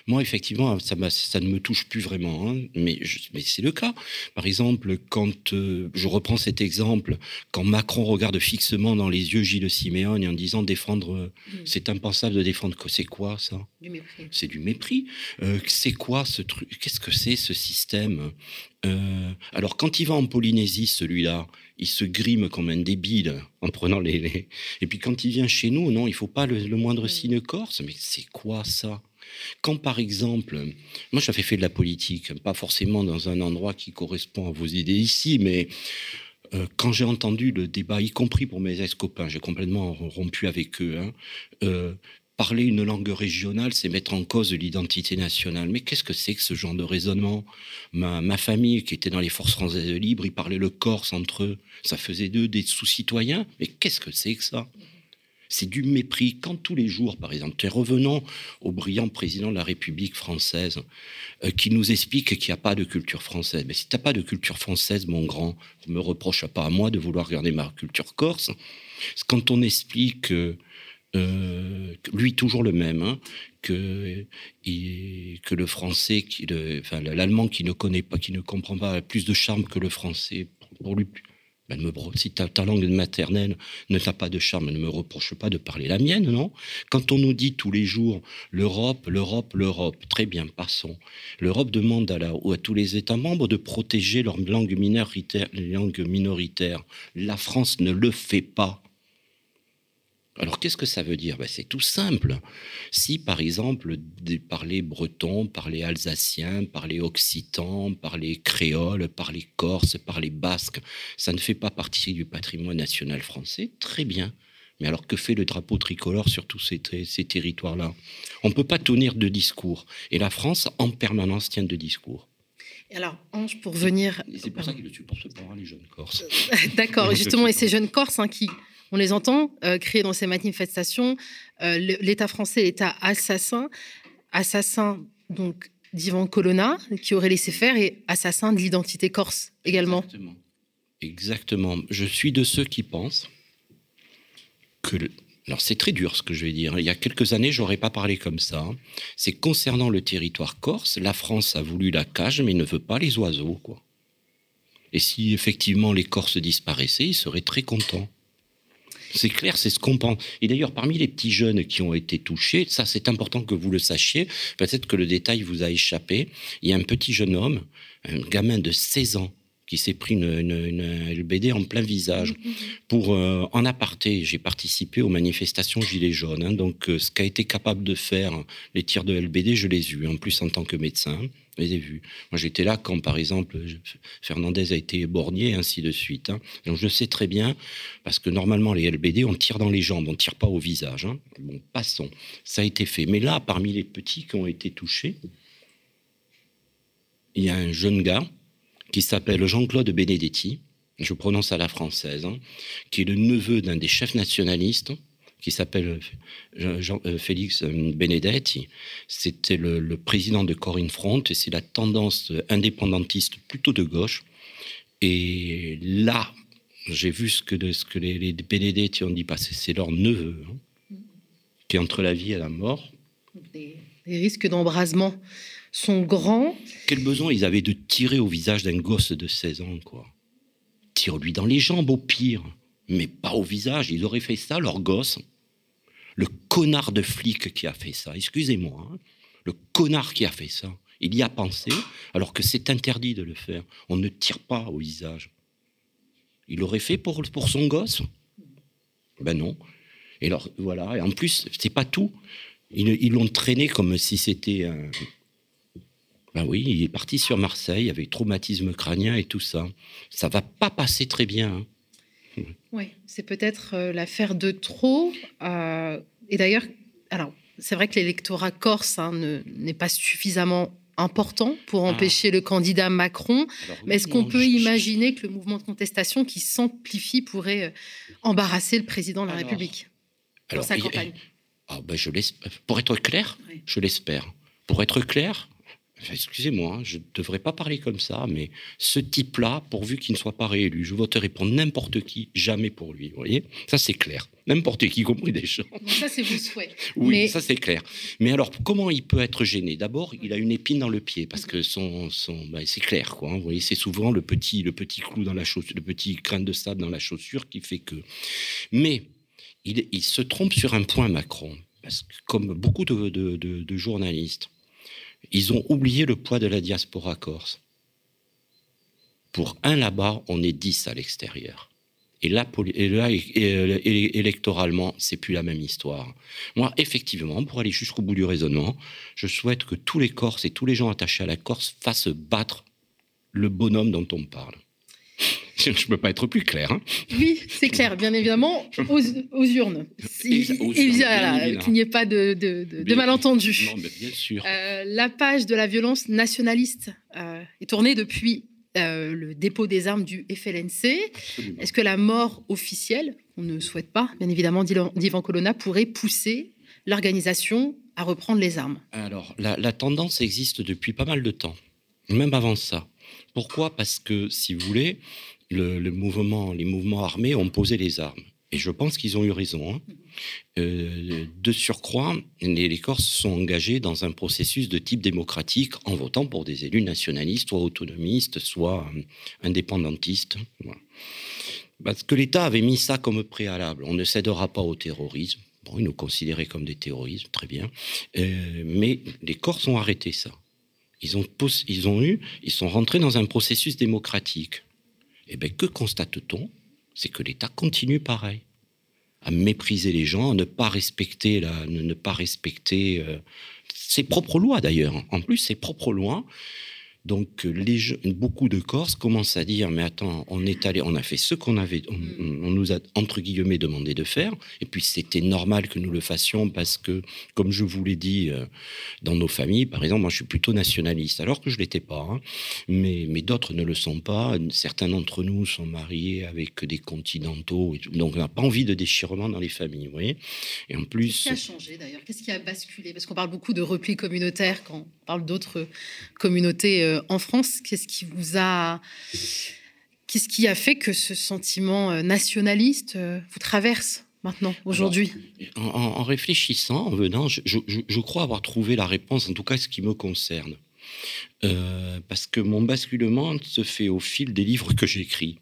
Moi, effectivement, ça, ça ne me touche plus vraiment, hein, mais, mais c'est le cas. Par exemple, quand euh, je reprends cet exemple, quand Macron regarde fixement dans les yeux Gilles Siméon en disant défendre, mmh. c'est impensable de défendre, c'est quoi ça? C'est du mépris. Euh, c'est quoi ce truc? Qu'est-ce que c'est ce système? Euh, alors, quand il va en Polynésie, celui-là, il se grime comme un débile en prenant les, les... Et puis quand il vient chez nous, non, il faut pas le, le moindre signe corse. Mais c'est quoi ça? Quand par exemple, moi j'avais fait de la politique, pas forcément dans un endroit qui correspond à vos idées ici, mais euh, quand j'ai entendu le débat, y compris pour mes ex-copains, j'ai complètement rompu avec eux, hein, euh, parler une langue régionale, c'est mettre en cause l'identité nationale. Mais qu'est-ce que c'est que ce genre de raisonnement? Ma, famille, qui était dans les forces françaises libres, ils parlaient le corse entre eux. Ça faisait d'eux des sous-citoyens. Mais qu'est-ce que c'est que ça? C'est du mépris. Quand tous les jours, par exemple, revenons au brillant président de la République française, euh, qui nous explique qu'il n'y a pas de culture française. Mais si tu n'as pas de culture française, mon grand, ne me reproche pas à moi de vouloir regarder ma culture corse. Quand on explique... lui toujours le même, hein, que, le français, qui, enfin, l'allemand qui ne connaît pas, qui ne comprend pas, a plus de charme que le français. Pour lui, ben, si ta, langue maternelle ne t'a pas de charme, ne me reproche pas de parler la mienne, non? Quand on nous dit tous les jours l'Europe, l'Europe, l'Europe, très bien, passons. L'Europe demande à, tous les États membres de protéger leurs langues minoritaires, les langues minoritaires. La France ne le fait pas. Alors qu'est-ce que ça veut dire? Ben, C'est tout simple. Si par exemple parler breton, parler alsacien, parler occitan, parler créole, parler corse, parler basque, ça ne fait pas partie du patrimoine national français, très bien. Mais alors que fait le drapeau tricolore sur tous ces, ces territoires-là? On ne peut pas tenir de discours. Et la France, en permanence, tient de discours. Alors, Ange, pour venir. C'est pour ça qu'il le supporte pas, les jeunes Corses. [LAUGHS] D'accord, justement, et ces jeunes Corses hein, qui on les entend euh, crier dans ces manifestations euh, l'État français, l'État assassin, assassin donc d'Ivan Colonna qui aurait laissé faire et assassin de l'identité corse également. Exactement. Exactement. Je suis de ceux qui pensent que alors c'est très dur ce que je vais dire. Il y a quelques années, j'aurais pas parlé comme ça. C'est concernant le territoire corse, la France a voulu la cage, mais ne veut pas les oiseaux, quoi. Et si effectivement les Corses disparaissaient, ils seraient très contents. C'est clair, c'est ce qu'on pense. Et d'ailleurs, parmi les petits jeunes qui ont été touchés, ça c'est important que vous le sachiez, peut-être que le détail vous a échappé, il y a un petit jeune homme, un gamin de 16 ans, qui s'est pris une, LBD en plein visage. Mm-hmm. Pour euh, en aparté, j'ai participé aux manifestations Gilets jaunes. Hein. donc, euh, ce qu'a été capable de faire les tirs de LBD, je les ai eus. En plus, en tant que médecin, je les ai vus. Moi, j'étais là quand, par exemple, Fernandez a été borgné, ainsi de suite. Hein. Donc, je sais très bien, parce que normalement, les LBD, on tire dans les jambes, on tire pas au visage. Hein. Bon, passons. Ça a été fait. Mais là, parmi les petits qui ont été touchés, il y a un jeune gars qui s'appelle Jean-Claude Benedetti, je prononce à la française, hein, qui est le neveu d'un des chefs nationalistes, qui s'appelle euh, euh, Félix euh, Benedetti. C'était le, président de Corinne Front et c'est la tendance indépendantiste plutôt de gauche. Et là, j'ai vu ce que, ce que les, Benedetti ont dit passer. C'est leur neveu, hein, qui est entre la vie et la mort. Des, des risques d'embrasement sont grands. Quel besoin ils avaient de tirer au visage d'un gosse de 16 ans, quoi. Tire-lui dans les jambes au pire, mais pas au visage. Ils auraient fait ça, leur gosse. Le connard de flic qui a fait ça, excusez-moi, hein. le connard qui a fait ça, il y a pensé, alors que c'est interdit de le faire. On ne tire pas au visage. Il l'aurait fait pour, pour son gosse? Ben non. Et alors, voilà. Et en plus, c'est pas tout. Ils l'ont traîné comme si c'était un, ben oui, il est parti sur Marseille avec traumatisme crânien et tout ça. Ça va pas passer très bien. Hein. Oui, c'est peut-être euh, l'affaire de trop. Euh, et d'ailleurs, alors c'est vrai que l'électorat corse hein, n'est pas suffisamment important pour ah. empêcher le candidat Macron. mais est-ce qu'on peut imaginer que le mouvement de contestation qui s'amplifie pourrait euh, embarrasser le président de la République alors, sa campagne? Ah, ben je Pour être clair, je l'espère. Pour être clair, Excusez-moi, hein, je ne devrais pas parler comme ça, mais ce type-là, pourvu qu'il ne soit pas réélu, je voterai pour n'importe qui, jamais pour lui. Vous voyez? Ça, c'est clair. N'importe qui, y compris des gens. ça, c'est vos souhaits. Oui, ça, c'est clair. Mais alors, comment il peut être gêné? D'abord, il a une épine dans le pied, parce que son, son ben, c'est clair. Quoi, hein. Vous voyez, c'est souvent le petit, le petit clou dans la chaussure, le petit grain de sable dans la chaussure qui fait que. Mais il, il se trompe sur un point, Macron. Parce que, comme beaucoup de, de, de journalistes, ils ont oublié le poids de la diaspora corse. Pour un là-bas, on est dix à l'extérieur. Et là, électoralement, c'est plus la même histoire. Moi, effectivement, pour aller jusqu'au bout du raisonnement, je souhaite que tous les Corses et tous les gens attachés à la Corse fassent battre le bonhomme dont on parle. [LAUGHS] Je ne peux pas être plus clair. Hein. Oui, c'est clair, bien évidemment, aux, urnes. Si, qu'il n'y ait pas de, de, malentendu. Non, mais bien sûr. Euh, la page de la violence nationaliste euh, est tournée depuis euh, le dépôt des armes du FLNC. Est-ce que la mort officielle, on ne souhaite pas, bien évidemment, d'Ivan Colonna, pourrait pousser l'organisation à reprendre les armes? Alors, la tendance existe depuis pas mal de temps, même avant ça. Pourquoi? Parce que, si vous voulez, le, mouvement, les mouvements armés ont posé les armes. Et je pense qu'ils ont eu raison. Hein. Euh, de surcroît, les, Corses sont engagés dans un processus de type démocratique en votant pour des élus nationalistes, soit autonomistes, soit euh, indépendantistes. Parce que l'État avait mis ça comme préalable. On ne cédera pas au terrorisme. Bon, ils nous considéraient comme des terroristes, très bien. Euh, mais les Corses ont arrêté ça. Ils ont, ils ont eu, ils sont rentrés dans un processus démocratique. Eh bien, que constate-t-on? C'est que l'État continue pareil, à mépriser les gens, à ne pas respecter, la, ne, pas respecter euh, ses propres lois d'ailleurs. En plus, ses propres lois. Donc, les, beaucoup de Corses commencent à dire Mais attends, on est allé, on a fait ce qu'on avait, on, mm. nous a entre guillemets demandé de faire, et puis c'était normal que nous le fassions parce que, comme je vous l'ai dit, euh, dans nos familles, par exemple, moi je suis plutôt nationaliste, alors que je l'étais pas, hein. mais, mais d'autres ne le sont pas. Certains d'entre nous sont mariés avec des continentaux, et donc on n'a pas envie de déchirement dans les familles, vous voyez. Et en plus. Qu'est-ce qui a changé d'ailleurs? Qu'est-ce qui a basculé? Parce qu'on parle beaucoup de repli communautaire quand on parle d'autres communautés. Euh, euh, en France. Qu'est-ce qui vous a Qu'est-ce qui a fait que ce sentiment euh, nationaliste euh, vous traverse maintenant, aujourd'hui? en, réfléchissant, en venant, je, crois avoir trouvé la réponse, en tout cas ce qui me concerne. parce que mon basculement se fait au fil des livres que j'écris.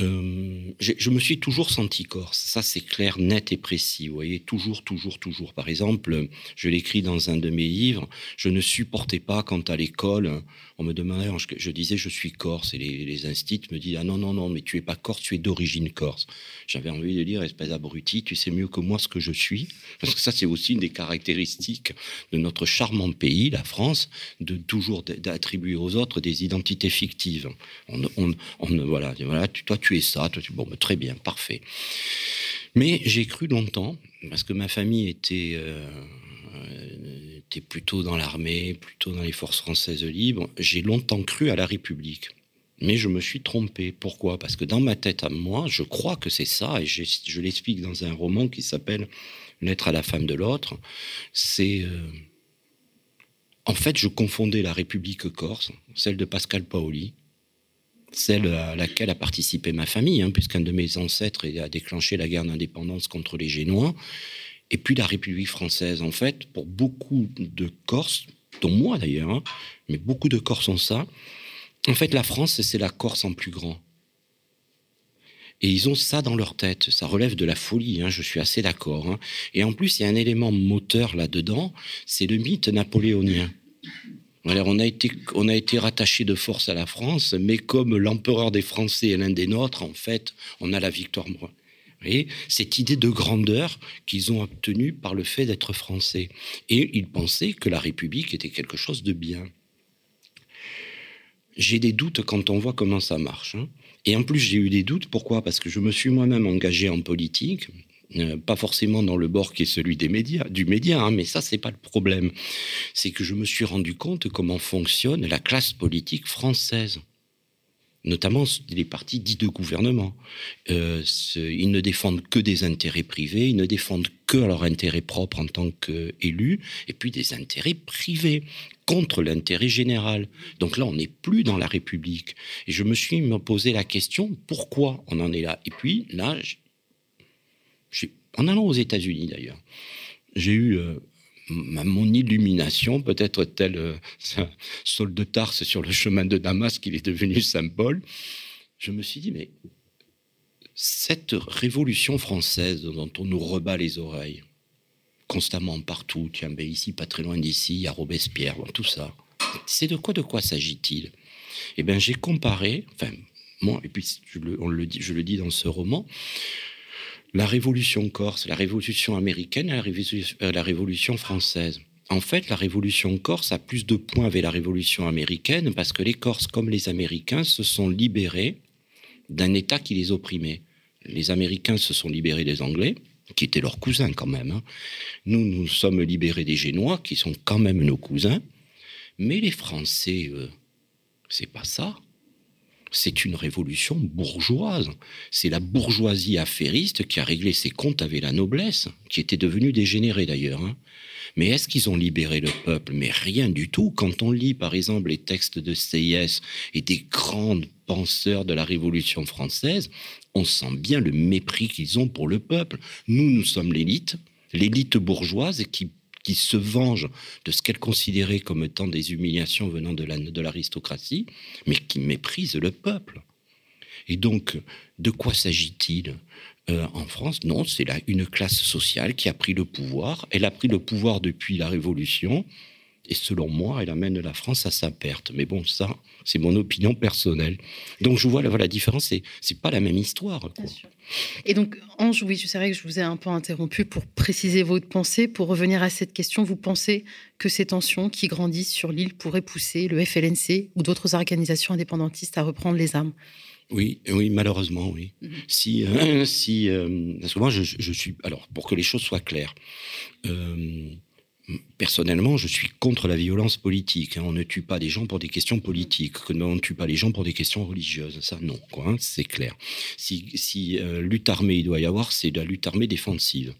Euh, je me suis toujours senti corse. Ça, c'est clair, net et précis. Vous voyez, toujours, toujours, toujours. Par exemple, je l'écris dans un de mes livres. Je ne supportais pas quand à l'école, on me demandait, je, disais, je suis corse. Et les, les instits me disaient, ah non, non, non, mais tu es pas corse, tu es d'origine corse. J'avais envie de dire, espèce abruti, tu sais mieux que moi ce que je suis. Parce que ça, c'est aussi une des caractéristiques de notre charmant pays, la France, de toujours d'attribuer aux autres des identités fictives. On, on, voilà, toi, tu es ça. Toi, tu... Bon, bah, très bien, parfait. Mais j'ai cru longtemps, parce que ma famille était, euh, plutôt dans l'armée, plutôt dans les forces françaises libres, j'ai longtemps cru à la République. Mais je me suis trompé. Pourquoi? Parce que dans ma tête à moi, je crois que c'est ça, et je, l'explique dans un roman qui s'appelle Lettre à la femme de l'autre. C'est. Euh, en fait, je confondais la République corse, celle de Pascal Paoli, celle à laquelle a participé ma famille, hein, puisqu'un de mes ancêtres a déclenché la guerre d'indépendance contre les Génois, et puis la République française. En fait, pour beaucoup de Corses, dont moi d'ailleurs, hein, mais beaucoup de Corses ont ça, en fait, la France, c'est la Corse en plus grand. Et ils ont ça dans leur tête. Ça relève de la folie, hein, je suis assez d'accord. Et en plus, il y a un élément moteur là-dedans, c'est le mythe napoléonien. Alors on a été on a été rattaché de force à la France, mais comme l'empereur des Français est l'un des nôtres, en fait, on a la victoire. Et cette idée de grandeur qu'ils ont obtenue par le fait d'être français. Et ils pensaient que la République était quelque chose de bien. J'ai des doutes quand on voit comment ça marche. Hein. Et en plus, j'ai eu des doutes. Pourquoi? Parce que je me suis moi-même engagé en politique. Euh, pas forcément dans le bord qui est celui des médias, du média, hein, mais ça, c'est pas le problème. C'est que je me suis rendu compte comment fonctionne la classe politique française notamment les partis dits de gouvernement. Euh, ils ne défendent que des intérêts privés, ils ne défendent que leur intérêt propre en tant qu'élus, et puis des intérêts privés contre l'intérêt général. Donc là, on n'est plus dans la République. Et je me suis posé la question, pourquoi on en est là? Et puis là, en allant aux États-Unis d'ailleurs, j'ai eu euh, mon illumination, peut-être tel euh, [LAUGHS] Saul de Tarse sur le chemin de Damas qu'il est devenu Saint Paul. Je me suis dit, mais cette révolution française dont on nous rebat les oreilles, constamment partout, tiens, ben ici, pas très loin d'ici, il y a Robespierre, tout ça. C'est de quoi, de quoi s'agit-il? Eh bien, j'ai comparé, enfin, moi, et puis on le dit, je le dis dans ce roman, la révolution corse, la révolution américaine et euh, la révolution, française. En fait, la révolution corse a plus de points avec la révolution américaine parce que les Corses, comme les Américains, se sont libérés d'un État qui les opprimait. Les Américains se sont libérés des Anglais, qui étaient leurs cousins quand même. Hein. Nous, nous sommes libérés des Génois, qui sont quand même nos cousins. Mais les Français, euh, c'est pas ça. C'est une révolution bourgeoise. C'est la bourgeoisie affairiste qui a réglé ses comptes avec la noblesse, qui était devenue dégénérée d'ailleurs. Hein. Mais est-ce qu'ils ont libéré le peuple? Mais rien du tout. Quand on lit par exemple les textes de CIS et des grands penseurs de la Révolution française, on sent bien le mépris qu'ils ont pour le peuple. Nous, nous sommes l'élite, l'élite bourgeoise qui qui se venge de ce qu'elle considérait comme étant des humiliations venant de l'aristocratie, mais qui méprise le peuple. Et donc, de quoi s'agit-il euh, en France? Non, c'est là une classe sociale qui a pris le pouvoir. Elle a pris le pouvoir depuis la Révolution. Et selon moi, elle amène la France à sa perte. Mais bon, ça, c'est mon opinion personnelle. Donc je vois la, la différence, c'est, c'est pas la même histoire. Et donc, Ange, oui, c'est vrai que je vous ai un peu interrompu pour préciser votre pensée. Pour revenir à cette question, vous pensez que ces tensions qui grandissent sur l'île pourraient pousser le FLNC ou d'autres organisations indépendantistes à reprendre les armes? Oui, oui, malheureusement, oui. Mhm. Si, euh, si, euh, parce que moi, je, je, suis, alors, pour que les choses soient claires, euh, personnellement, je suis contre la violence politique. Hein. On ne tue pas des gens pour des questions politiques. On ne tue pas les gens pour des questions religieuses. Ça, non, quoi. Hein, c'est clair. Si, si lutte armée il doit y avoir, c'est la lutte armée défensive.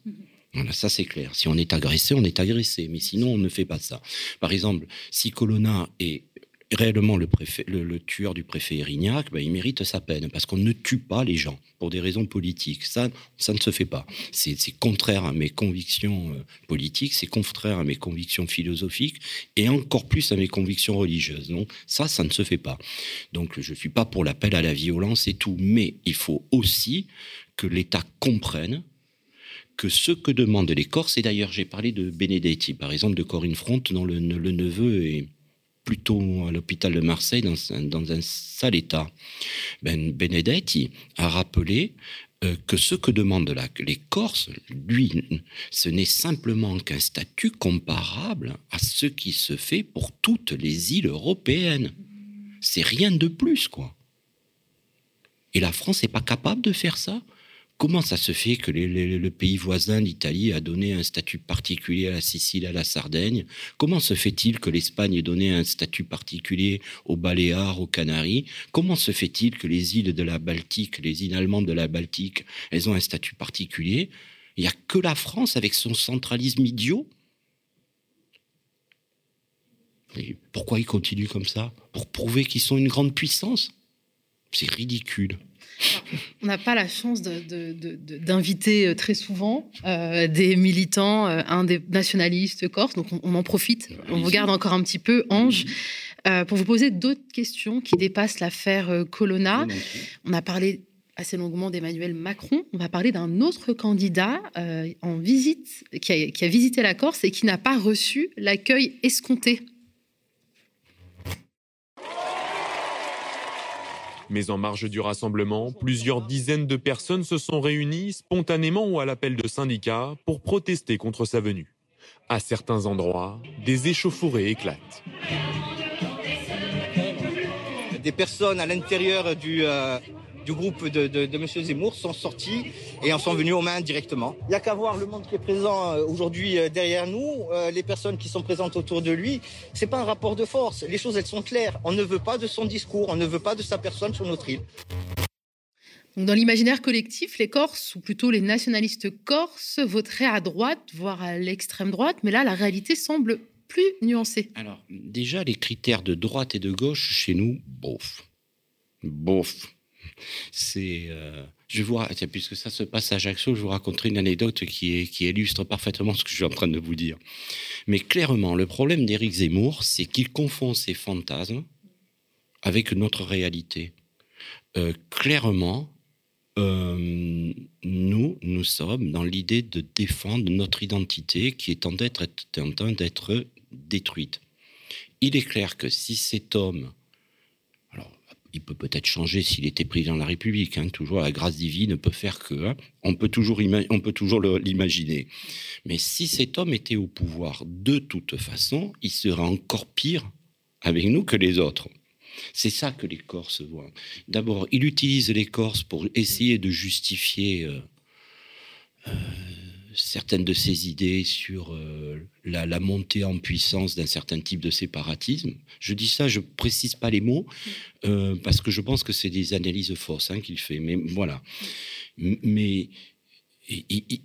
Voilà, ça c'est clair. Si on est agressé, on est agressé. Mais sinon, on ne fait pas ça. Par exemple, si Colonna est réellement le, tueur du préfet Erignac, ben, il mérite sa peine parce qu'on ne tue pas les gens pour des raisons politiques. Ça, ça ne se fait pas. C'est contraire à mes convictions euh, politiques, c'est contraire à mes convictions philosophiques et encore plus à mes convictions religieuses. Donc ça, ça ne se fait pas. Donc je ne suis pas pour l'appel à la violence et tout, mais il faut aussi que l'État comprenne que ce que demandent les Corses, et d'ailleurs j'ai parlé de Benedetti, par exemple de Corinne Front, dont le, le neveu est plutôt à l'hôpital de Marseille dans un, sale état. Ben Benedetti a rappelé euh, que ce que demandent la, les Corses, lui, ce n'est simplement qu'un statut comparable à ce qui se fait pour toutes les îles européennes. C'est rien de plus, quoi. Et la France n'est pas capable de faire ça? Comment ça se fait que le pays voisin, l'Italie, a donné un statut particulier à la Sicile, à la Sardaigne? Comment se fait-il que l'Espagne ait donné un statut particulier aux Baléares, aux Canaries? Comment se fait-il que les îles de la Baltique, les îles allemandes de la Baltique, elles ont un statut particulier? Il n'y a que la France avec son centralisme idiot? Pourquoi ils continuent comme ça? Pour prouver qu'ils sont une grande puissance? C'est ridicule. On n'a pas la chance d'inviter euh, très souvent euh, des militants, euh, un des nationalistes corse, donc on, en profite, on vous garde encore un petit peu, Ange, pour vous poser d'autres questions qui dépassent l'affaire Colonna. On a parlé assez longuement d'Emmanuel Macron. On va parler d'un autre candidat en visite, qui a visité la Corse et qui n'a pas reçu l'accueil escompté. Mais en marge du rassemblement, plusieurs dizaines de personnes se sont réunies spontanément ou à l'appel de syndicats pour protester contre sa venue. À certains endroits, des échauffourées éclatent. Des personnes à l'intérieur du, euh, du groupe de, de, de M. Zemmour sont sortis et en sont venus aux mains directement. Il n'y a qu'à voir le monde qui est présent euh, aujourd'hui euh, derrière nous, euh, les personnes qui sont présentes autour de lui. C'est pas un rapport de force. Les choses, elles sont claires. On ne veut pas de son discours, on ne veut pas de sa personne sur notre île. dans l'imaginaire collectif, les Corses, ou plutôt les nationalistes corses, voteraient à droite, voire à l'extrême droite, mais là, la réalité semble plus nuancée. Alors, déjà, les critères de droite et de gauche, chez nous, bof. Bof. C'est, euh, je vois, puisque ça se passe à Ajaccio, je vous raconterai une anecdote qui, illustre parfaitement ce que je suis en train de vous dire. Mais clairement, le problème d'Éric Zemmour, c'est qu'il confond ses fantasmes avec notre réalité. Euh, clairement, euh, nous, nous sommes dans l'idée de défendre notre identité qui est en train d'être détruite. Il est clair que si cet homme il peut peut-être changer s'il était président de la République. Hein. toujours la grâce divine peut faire que. Hein. on peut toujours, on peut toujours l'imaginer. Mais si cet homme était au pouvoir, de toute façon, il serait encore pire avec nous que les autres. C'est ça que les Corses voient. D'abord, il utilise les Corses pour essayer de justifier euh, euh, certaines de ses idées sur euh, la, montée en puissance d'un certain type de séparatisme. Je dis ça, je précise pas les mots, parce que je pense que c'est des analyses fausses hein, qu'il fait. Mais voilà. Mais il,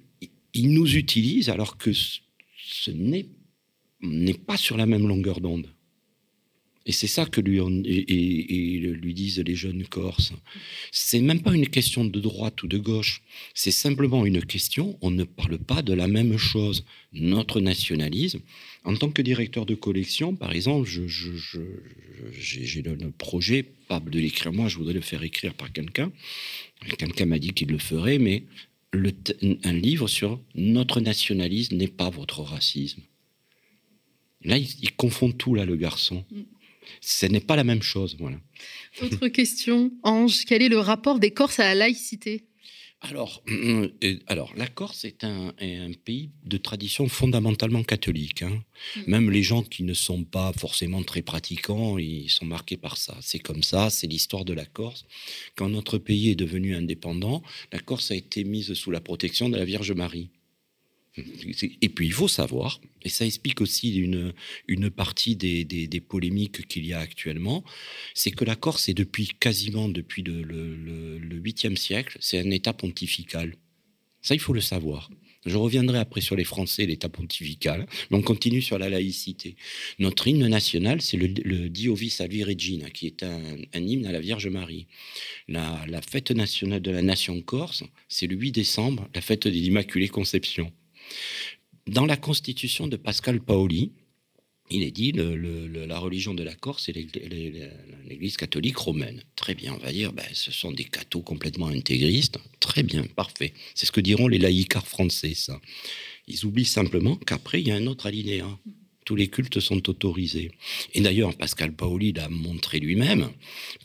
il, nous utilise alors que ce n'est pas sur la même longueur d'onde. Et c'est ça que lui, et, lui disent les jeunes Corses. C'est même pas une question de droite ou de gauche. C'est simplement une question, on ne parle pas de la même chose. Notre nationalisme, en tant que directeur de collection, par exemple, j'ai le, projet, pas de l'écrire moi, je voudrais le faire écrire par quelqu'un. Quelqu'un m'a dit qu'il le ferait, mais le, un livre sur notre nationalisme n'est pas votre racisme. Là, il, il confond tout, là, le garçon. Ce n'est pas la même chose. Voilà. Autre question, Ange, quel est le rapport des Corses à la laïcité? Alors, euh, alors, la Corse est un, pays de tradition fondamentalement catholique. Hein. Mm. Même les gens qui ne sont pas forcément très pratiquants, ils sont marqués par ça. C'est comme ça, c'est l'histoire de la Corse. Quand notre pays est devenu indépendant, la Corse a été mise sous la protection de la Vierge Marie. Et puis il faut savoir, et ça explique aussi une, une partie des, des, polémiques qu'il y a actuellement, c'est que la Corse est depuis quasiment depuis le, le, le 8e siècle, c'est un État pontifical. Ça, il faut le savoir. Je reviendrai après sur les Français, l'État pontifical, mais on continue sur la laïcité. Notre hymne national, c'est le, Diovis Salvi Regina, qui est un, un, hymne à la Vierge Marie. La, la fête nationale de la nation corse, c'est le 8 décembre, la fête de l'Immaculée Conception. Dans la constitution de Pascal Paoli, il est dit le, la religion de la Corse, c'est l'Église catholique romaine. Très bien, on va dire, ben, ce sont des cathos complètement intégristes. Très bien, parfait. C'est ce que diront les laïcars français, ça. Ils oublient simplement qu'après, il y a un autre alinéa. Tous les cultes sont autorisés. Et d'ailleurs, Pascal Paoli l'a montré lui-même,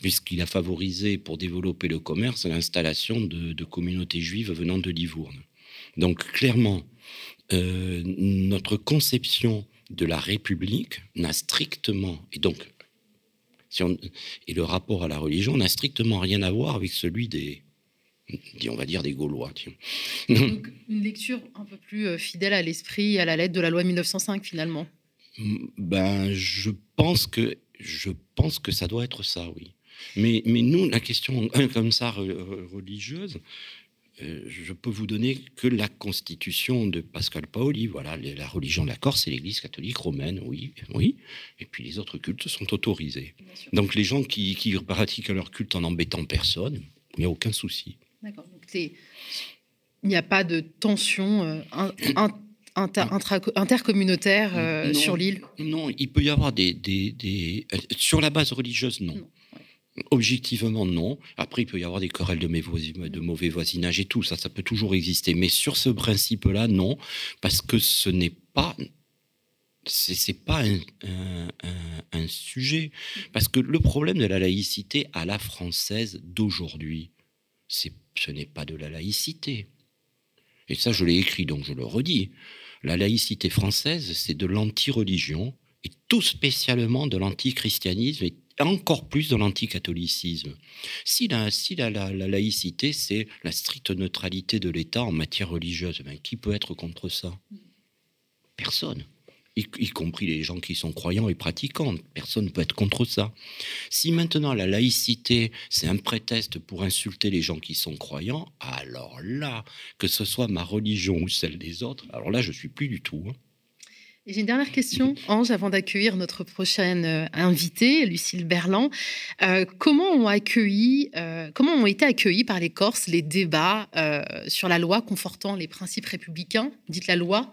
puisqu'il a favorisé pour développer le commerce l'installation de communautés juives venant de Livourne. Donc clairement, euh, notre conception de la République n'a strictement, et donc, si on, et le rapport à la religion n'a strictement rien à voir avec celui des, on va dire des Gaulois. Donc, une lecture un peu plus euh, fidèle à l'esprit, à la lettre de la loi 1905 finalement. Ben, je pense que je pense que ça doit être ça, oui. Mais, mais nous, la question comme ça religieuse, je peux vous donner que la constitution de Pascal Paoli. Voilà, la religion de la Corse, c'est l'Église catholique romaine, oui, oui. Et puis les autres cultes sont autorisés. Donc les gens qui, pratiquent leur culte en embêtant personne, il n'y a aucun souci. D'accord. il n'y a pas de tension euh, [COUGHS] intercommunautaire euh, sur l'île? Non, il peut y avoir des, des, Sur la base religieuse, non. Objectivement, non. Après, il peut y avoir des querelles de, mauvais voisinage et tout, ça, ça peut toujours exister. Mais sur ce principe-là, non, parce que ce n'est pas pas un, sujet. Parce que le problème de la laïcité à la française d'aujourd'hui, ce n'est pas de la laïcité. Et ça, je l'ai écrit, donc je le redis. La laïcité française, c'est de l'anti-religion, et tout spécialement de l'antichristianisme et encore plus dans l'anticatholicisme. Si, la, si la, laïcité, c'est la stricte neutralité de l'État en matière religieuse, ben, qui peut être contre ça? Personne. Y, compris les gens qui sont croyants et pratiquants. Personne ne peut être contre ça. Si maintenant la laïcité, c'est un prétexte pour insulter les gens qui sont croyants, alors là, que ce soit ma religion ou celle des autres, alors là, je suis plus du tout. Hein. J'ai une dernière question, Ange, avant d'accueillir notre prochaine euh, invitée, Lucille Berland. Euh, comment, ont accueilli, euh, comment ont été accueillis par les Corses les débats sur la loi confortant les principes républicains, dites la loi,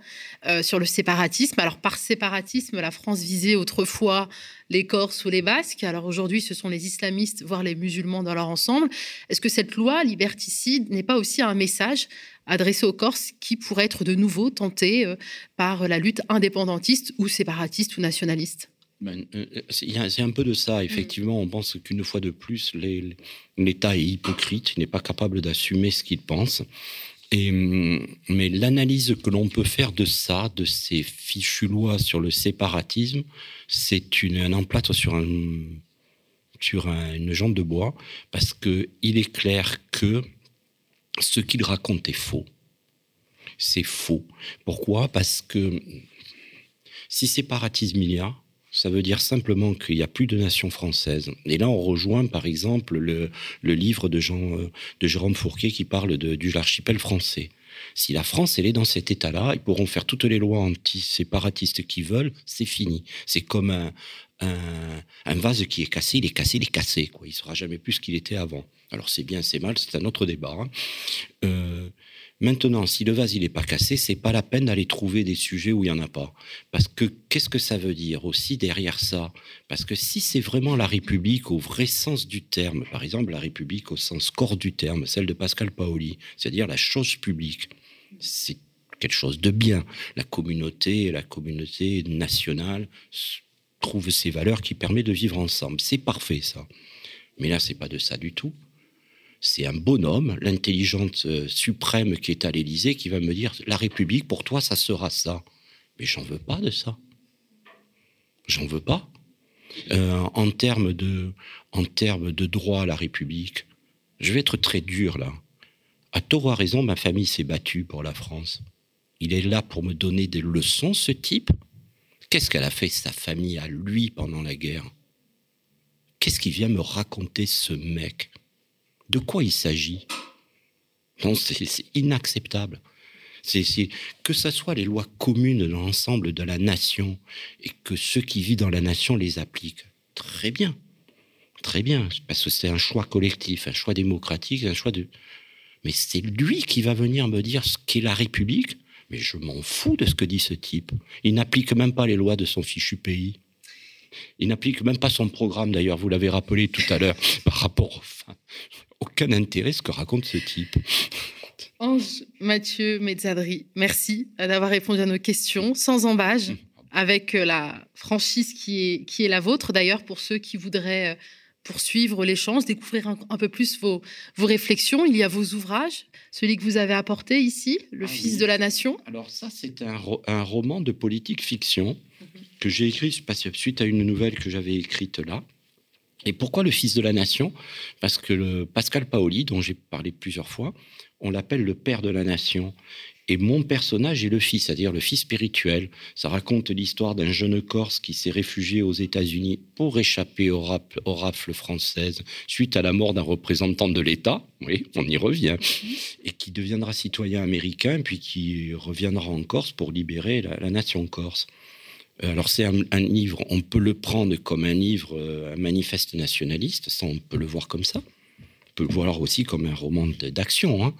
sur le séparatisme? Alors, par séparatisme, la France visait autrefois les Corses ou les Basques. Alors aujourd'hui, ce sont les islamistes, voire les musulmans dans leur ensemble. Est-ce que cette loi liberticide n'est pas aussi un message adressé aux Corses qui pourrait être de nouveau tenté euh, par la lutte indépendantiste ou séparatiste ou nationaliste? Ben, euh, c'est un peu de ça. Effectivement, on pense qu'une fois de plus, l'État est hypocrite, il n'est pas capable d'assumer ce qu'il pense. Et, mais l'analyse que l'on peut faire de ça, de ces fichues lois sur le séparatisme, c'est un emplâtre sur un sur une jambe de bois parce qu'il est clair que ce qu'il raconte est faux. C'est faux. Pourquoi? Parce que si séparatisme il y a, ça veut dire simplement qu'il n'y a plus de nation française. Et là, on rejoint par exemple le, livre de, Jean, euh, de Jérôme Fourquet qui parle de, de l'archipel français. Si la France, elle est dans cet état-là, ils pourront faire toutes les lois anti-séparatistes qu'ils veulent, c'est fini. C'est comme un, un, vase qui est cassé, il est cassé, il est cassé. Il ne sera jamais plus ce qu'il était avant. Alors c'est bien, c'est mal, c'est un autre débat. Hein. Euh, maintenant, si le vase il n'est pas cassé, c'est pas la peine d'aller trouver des sujets où il y en a pas. Parce que qu'est-ce que ça veut dire aussi derrière ça? Parce que si c'est vraiment la République au vrai sens du terme, par exemple la République au sens corps du terme, celle de Pascal Paoli, c'est-à-dire la chose publique, c'est quelque chose de bien. La communauté, la communauté nationale trouve ces valeurs qui permettent de vivre ensemble. C'est parfait ça. Mais là, c'est pas de ça du tout. C'est un bonhomme, l'intelligente euh, suprême qui est à l'Élysée, qui va me dire la République, pour toi, ça sera ça. Mais j'en veux pas de ça. J'en veux pas. Euh, en termes de, en de droit à la République, je vais être très dur là. À tort raison, ma famille s'est battue pour la France. Il est là pour me donner des leçons, ce type. Qu'est-ce qu'elle a fait sa famille à lui pendant la guerre? Qu'est-ce qu'il vient me raconter ce mec? De quoi il s'agit? Non, c'est inacceptable. C'est que ce soit les lois communes dans l'ensemble de la nation et que ceux qui vivent dans la nation les appliquent. Très bien, très bien, parce que c'est un choix collectif, un choix démocratique, un choix de. Mais c'est lui qui va venir me dire ce qu'est la République, mais je m'en fous de ce que dit ce type. Il n'applique même pas les lois de son fichu pays. Il n'applique même pas son programme, d'ailleurs, vous l'avez rappelé tout à l'heure, [LAUGHS] par rapport enfin, aucun intérêt ce que raconte ce type. Ange Mathieu Mezzadri, merci d'avoir répondu à nos questions sans embâge, avec euh, la franchise qui est, qui est la vôtre, d'ailleurs, pour ceux qui voudraient euh, poursuivre l'échange, découvrir un, peu plus vos, vos réflexions. Il y a vos ouvrages, celui que vous avez apporté ici, Le ah Fils de la Nation. Alors ça, c'est un, un, roman de politique fiction que j'ai écrit suite à une nouvelle que j'avais écrite là. Et pourquoi Le Fils de la Nation? Parce que le Pascal Paoli, dont j'ai parlé plusieurs fois, on l'appelle le père de la nation. Et mon personnage est le fils, c'est-à-dire le fils spirituel. Ça raconte l'histoire d'un jeune Corse qui s'est réfugié aux États-Unis pour échapper aux, rafles françaises suite à la mort d'un représentant de l'État. Oui, on y revient. Et qui deviendra citoyen américain, puis qui reviendra en Corse pour libérer la, nation corse. Euh, alors c'est un, livre, on peut le prendre comme un livre, euh, un manifeste nationaliste, ça on peut le voir comme ça peut le voir aussi comme un roman d'action, hein.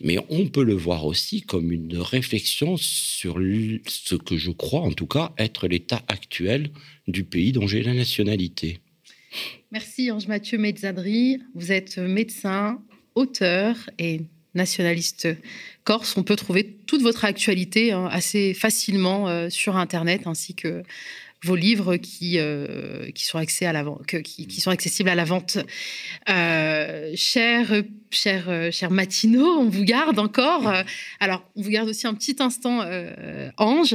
mais on peut le voir aussi comme une réflexion sur ce que je crois, en tout cas, être l'état actuel du pays dont j'ai la nationalité. Merci Ange Mathieu Mezzadri. Vous êtes médecin, auteur et nationaliste On peut trouver toute votre actualité hein, assez facilement euh, sur Internet ainsi que vos livres qui, sont, accessibles à la vente. Euh, cher, euh, Matino, on vous garde encore. Alors, on vous garde aussi un petit instant, Ange,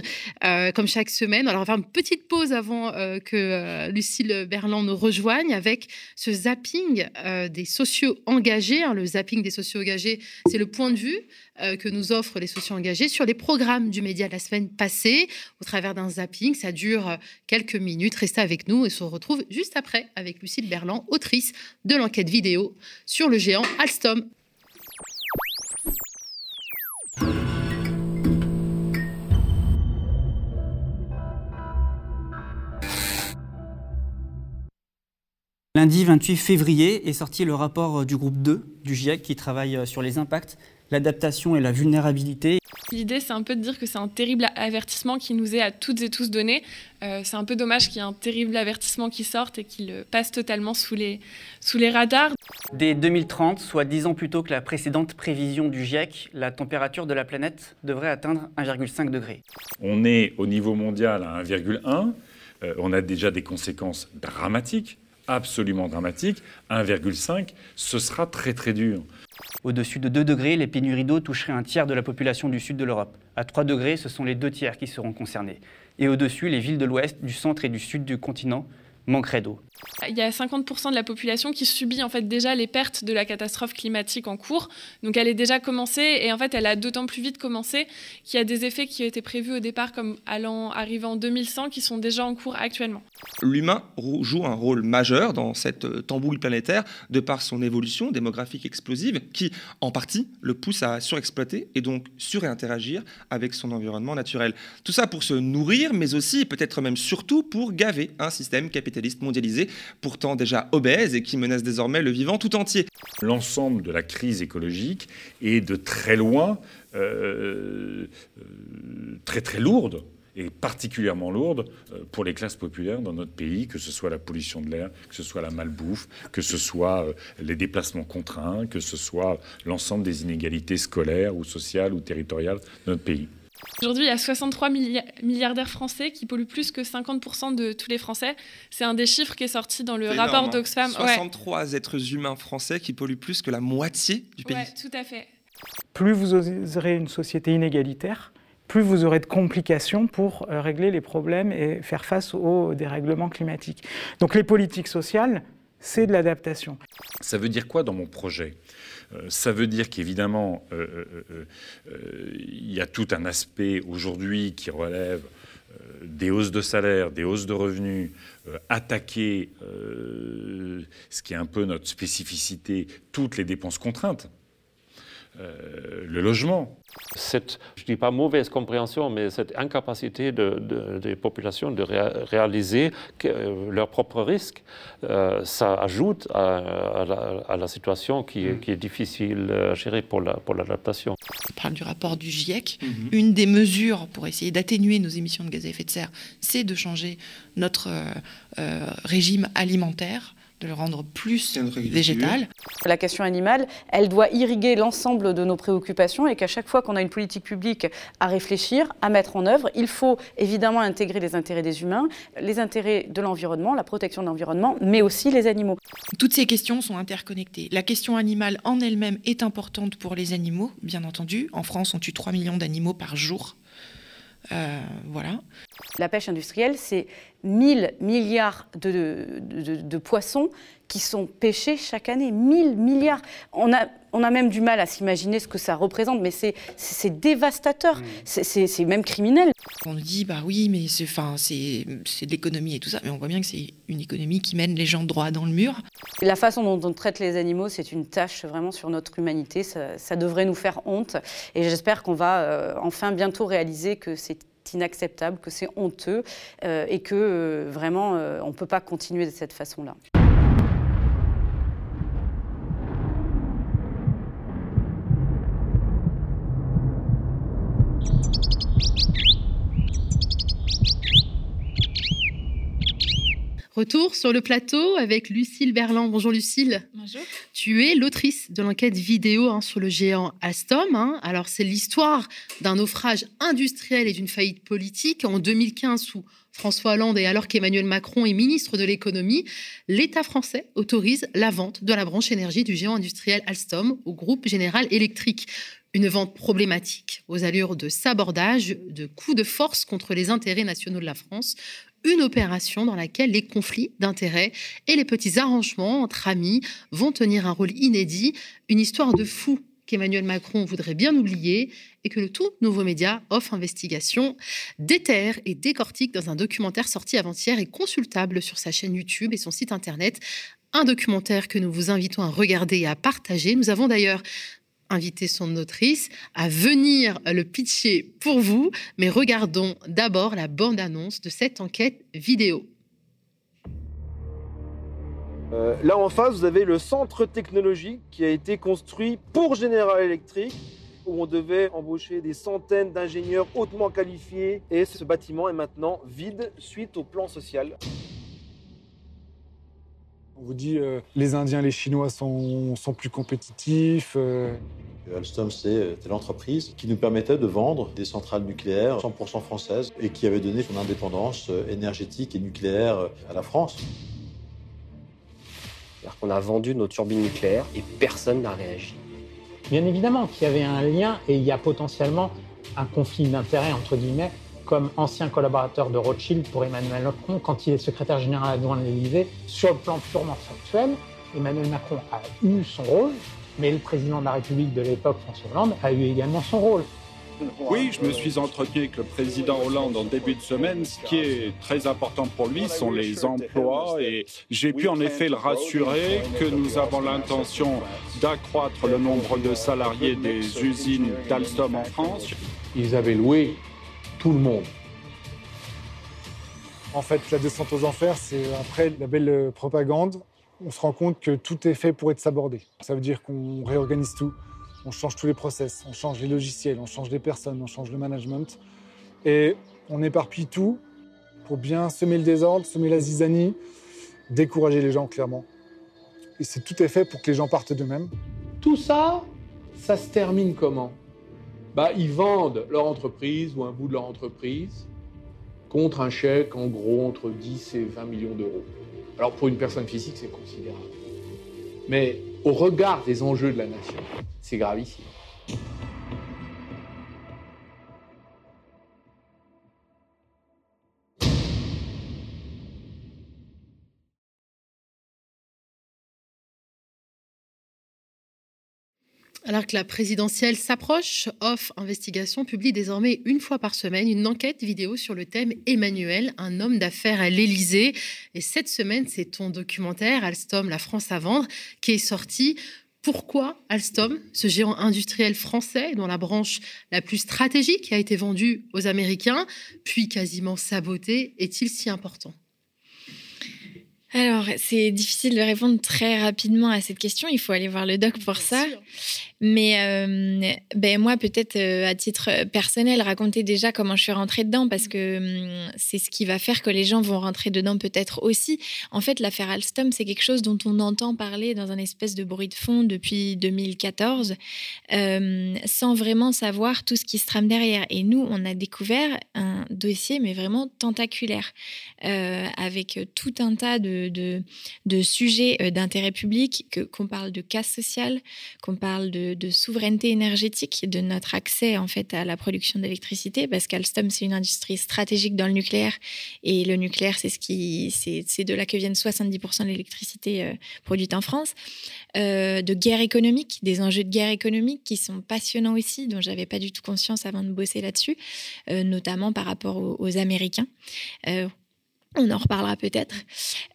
comme chaque semaine. Alors, on va faire une petite pause avant que Lucille Berland nous rejoigne avec ce zapping des sociaux engagés. Hein. le zapping des sociaux engagés, c'est le point de vue que nous offrent les sociaux engagés sur les programmes du média de la semaine passée au travers d'un zapping. Ça dure quelques minutes. Restez avec nous et se retrouve juste après avec Lucille Berland, autrice de l'enquête vidéo sur le géant Alstom. Lundi 28 février est sorti le rapport du groupe 2 du GIEC qui travaille sur les impacts l'adaptation et la vulnérabilité. L'idée, c'est un peu de dire que c'est un terrible avertissement qui nous est à toutes et tous donné. Euh, c'est un peu dommage qu'il y ait un terrible avertissement qui sorte et qu'il passe totalement sous les, sous les radars. Dès 2030, soit dix ans plus tôt que la précédente prévision du GIEC, la température de la planète devrait atteindre 1,5 degré. On est au niveau mondial à 1,1. Euh, on a déjà des conséquences dramatiques, absolument dramatiques. 1,5, ce sera très très dur. Au-dessus de 2 degrés, les pénuries d'eau toucheraient un tiers de la population du sud de l'Europe. À 3 degrés, ce sont les deux tiers qui seront concernés. Et au-dessus, les villes de l'ouest, du centre et du sud du continent manquerait d'eau. Il y a 50% de la population qui subit en fait déjà les pertes de la catastrophe climatique en cours. Donc elle est déjà commencée et en fait elle a d'autant plus vite commencé qu'il y a des effets qui étaient prévus au départ comme allant arriver en 2100 qui sont déjà en cours actuellement. L'humain joue un rôle majeur dans cette euh, tambouille planétaire de par son évolution démographique explosive qui en partie le pousse à surexploiter et donc surinteragir avec son environnement naturel. Tout ça pour se nourrir mais aussi peut-être même surtout pour gaver un système capitaliste mondialisé pourtant déjà obèse et qui menace désormais le vivant tout entier. L'ensemble de la crise écologique est de très loin euh, euh, très très lourde et particulièrement lourde euh, pour les classes populaires dans notre pays, que ce soit la pollution de l'air, que ce soit la malbouffe, que ce soit les déplacements contraints, que ce soit l'ensemble des inégalités scolaires ou sociales ou territoriales de notre pays. Aujourd'hui, il y a 63 milliardaires français qui polluent plus que 50% de tous les Français. C'est un des chiffres qui est sorti dans le rapport hein. d'Oxfam. 63 êtres humains français qui polluent plus que la moitié du pays. Oui, tout à fait. Plus vous aurez une société inégalitaire, plus vous aurez de complications pour euh, régler les problèmes et faire face aux dérèglements climatiques. Donc les politiques sociales, c'est de l'adaptation. Ça veut dire quoi dans mon projet? euh, ça veut dire qu'évidemment, euh, euh, il y a tout un aspect aujourd'hui qui relève des hausses de salaire, des hausses de revenus, attaquer ce qui est un peu notre spécificité, toutes les dépenses contraintes. Euh, le logement. Cette, je ne dis pas mauvaise compréhension, mais cette incapacité de, des populations de réaliser que, euh, leurs propres risques, euh, ça ajoute à, la, situation qui, mm. qui, est difficile à gérer pour l'adaptation. La, pour On parle du rapport du GIEC. Mm-hmm. Une des mesures pour essayer d'atténuer nos émissions de gaz à effet de serre, c'est de changer notre régime alimentaire de le rendre plus végétal. La question animale, elle doit irriguer l'ensemble de nos préoccupations et qu'à chaque fois qu'on a une politique publique à réfléchir, à mettre en œuvre, il faut évidemment intégrer les intérêts des humains, les intérêts de l'environnement, la protection de l'environnement, mais aussi les animaux. Toutes ces questions sont interconnectées. La question animale en elle-même est importante pour les animaux, bien entendu. En France, on tue 3 millions d'animaux par jour. Euh. La pêche industrielle, c'est 1000 milliards de, poissons qui sont pêchés chaque année. 1000 milliards. On a, on a même du mal à s'imaginer ce que ça représente, mais c'est dévastateur. Mmh. C'est même criminel. On nous dit, bah oui, mais c'est de l'économie et tout ça, mais on voit bien que c'est une économie qui mène les gens droit dans le mur. La façon dont on traite les animaux, c'est une tâche vraiment sur notre humanité. Ça, devrait nous faire honte. Et j'espère qu'on va euh, enfin bientôt réaliser que c'est inacceptable, que c'est honteux euh, et que euh, vraiment on ne peut pas continuer de cette façon-là. Retour sur le plateau avec Lucille Berland. Bonjour Lucille. Bonjour. Tu es l'autrice de l'enquête vidéo hein, sur le géant Alstom. Hein. Alors c'est l'histoire d'un naufrage industriel et d'une faillite politique. En 2015, sous François Hollande et alors qu'Emmanuel Macron est ministre de l'économie, l'État français autorise la vente de la branche énergie du géant industriel Alstom au groupe Général Électrique. Une vente problématique aux allures de sabordage, de coups de force contre les intérêts nationaux de la France, une opération dans laquelle les conflits d'intérêts et les petits arrangements entre amis vont tenir un rôle inédit, une histoire de fou qu'Emmanuel Macron voudrait bien oublier et que le tout nouveau média offre investigation déterre et décortique dans un documentaire sorti avant-hier et consultable sur sa chaîne YouTube et son site internet. Un documentaire que nous vous invitons à regarder et à partager. Nous avons d'ailleurs inviter son autrice à venir le pitcher pour vous, mais regardons d'abord la bande-annonce de cette enquête vidéo. Euh, là en face, vous avez le centre technologique qui a été construit pour General Electric, où on devait embaucher des centaines d'ingénieurs hautement qualifiés. Et ce bâtiment est maintenant vide suite au plan social. On vous dit euh, les Indiens, les Chinois sont, sont plus compétitifs. Euh. Alstom, c'est l'entreprise qui nous permettait de vendre des centrales nucléaires 100% françaises et qui avait donné son indépendance euh, énergétique et nucléaire à la France. C'est-à-dire qu'on a vendu nos turbines nucléaires et personne n'a réagi. Bien évidemment qu'il y avait un lien et il y a potentiellement un conflit d'intérêts, entre guillemets, comme ancien collaborateur de Rothschild pour Emmanuel Macron quand il est secrétaire général adjoint de l'Élysée. Sur le plan purement factuel, Emmanuel Macron a eu son rôle, mais le président de la République de l'époque, François Hollande, a eu également son rôle. Oui, je me suis entretenu avec le président Hollande en début de semaine. Ce qui est très important pour lui sont les emplois et j'ai pu en effet le rassurer que nous avons l'intention d'accroître le nombre de salariés des usines d'Alstom en France. Ils avaient loué En fait, la descente aux enfers, c'est après la belle propagande. On se rend compte que tout est fait pour être sabordé. Ça veut dire qu'on réorganise tout on change tous les process, on change les logiciels, on change les personnes, on change le management. Et on éparpille tout pour bien semer le désordre, semer la zizanie, décourager les gens clairement. Et c'est tout est fait pour que les gens partent d'eux-mêmes. Tout ça, ça se termine comment? Bah, Ils vendent leur entreprise ou un bout de leur entreprise contre un chèque en gros entre 10 et 20 millions d'euros. Alors pour une personne physique, c'est considérable. Mais au regard des enjeux de la nation, c'est gravissime. Alors que la présidentielle s'approche, Off Investigation publie désormais une fois par semaine une enquête vidéo sur le thème Emmanuel, un homme d'affaires à l'Élysée. Et cette semaine, c'est ton documentaire Alstom, la France à vendre, qui est sorti. Pourquoi Alstom, ce géant industriel français dont la branche la plus stratégique a été vendue aux Américains, puis quasiment sabotée, est-il si important? Alors, c'est difficile de répondre très rapidement à cette question. Il faut aller voir le doc pour ça. Mais euh, ben moi, peut-être euh, à titre personnel, raconter déjà comment je suis rentrée dedans, parce que hum, c'est ce qui va faire que les gens vont rentrer dedans peut-être aussi. En fait, l'affaire Alstom, c'est quelque chose dont on entend parler dans un espèce de bruit de fond depuis 2014, euh, sans vraiment savoir tout ce qui se trame derrière. Et nous, on a découvert un dossier, mais vraiment tentaculaire, avec tout un tas de, de, sujets d'intérêt public, qu'on parle de casse sociale, qu'on parle de souveraineté énergétique, de notre accès en fait à la production d'électricité, parce qu'Alstom c'est une industrie stratégique dans le nucléaire et le nucléaire c'est ce de là que viennent 70% de l'électricité euh, produite en France. Euh, de guerre économique, des enjeux de guerre économique qui sont passionnants aussi, dont j'avais pas du tout conscience avant de bosser là-dessus, euh, notamment par rapport aux Américains on en reparlera peut-être,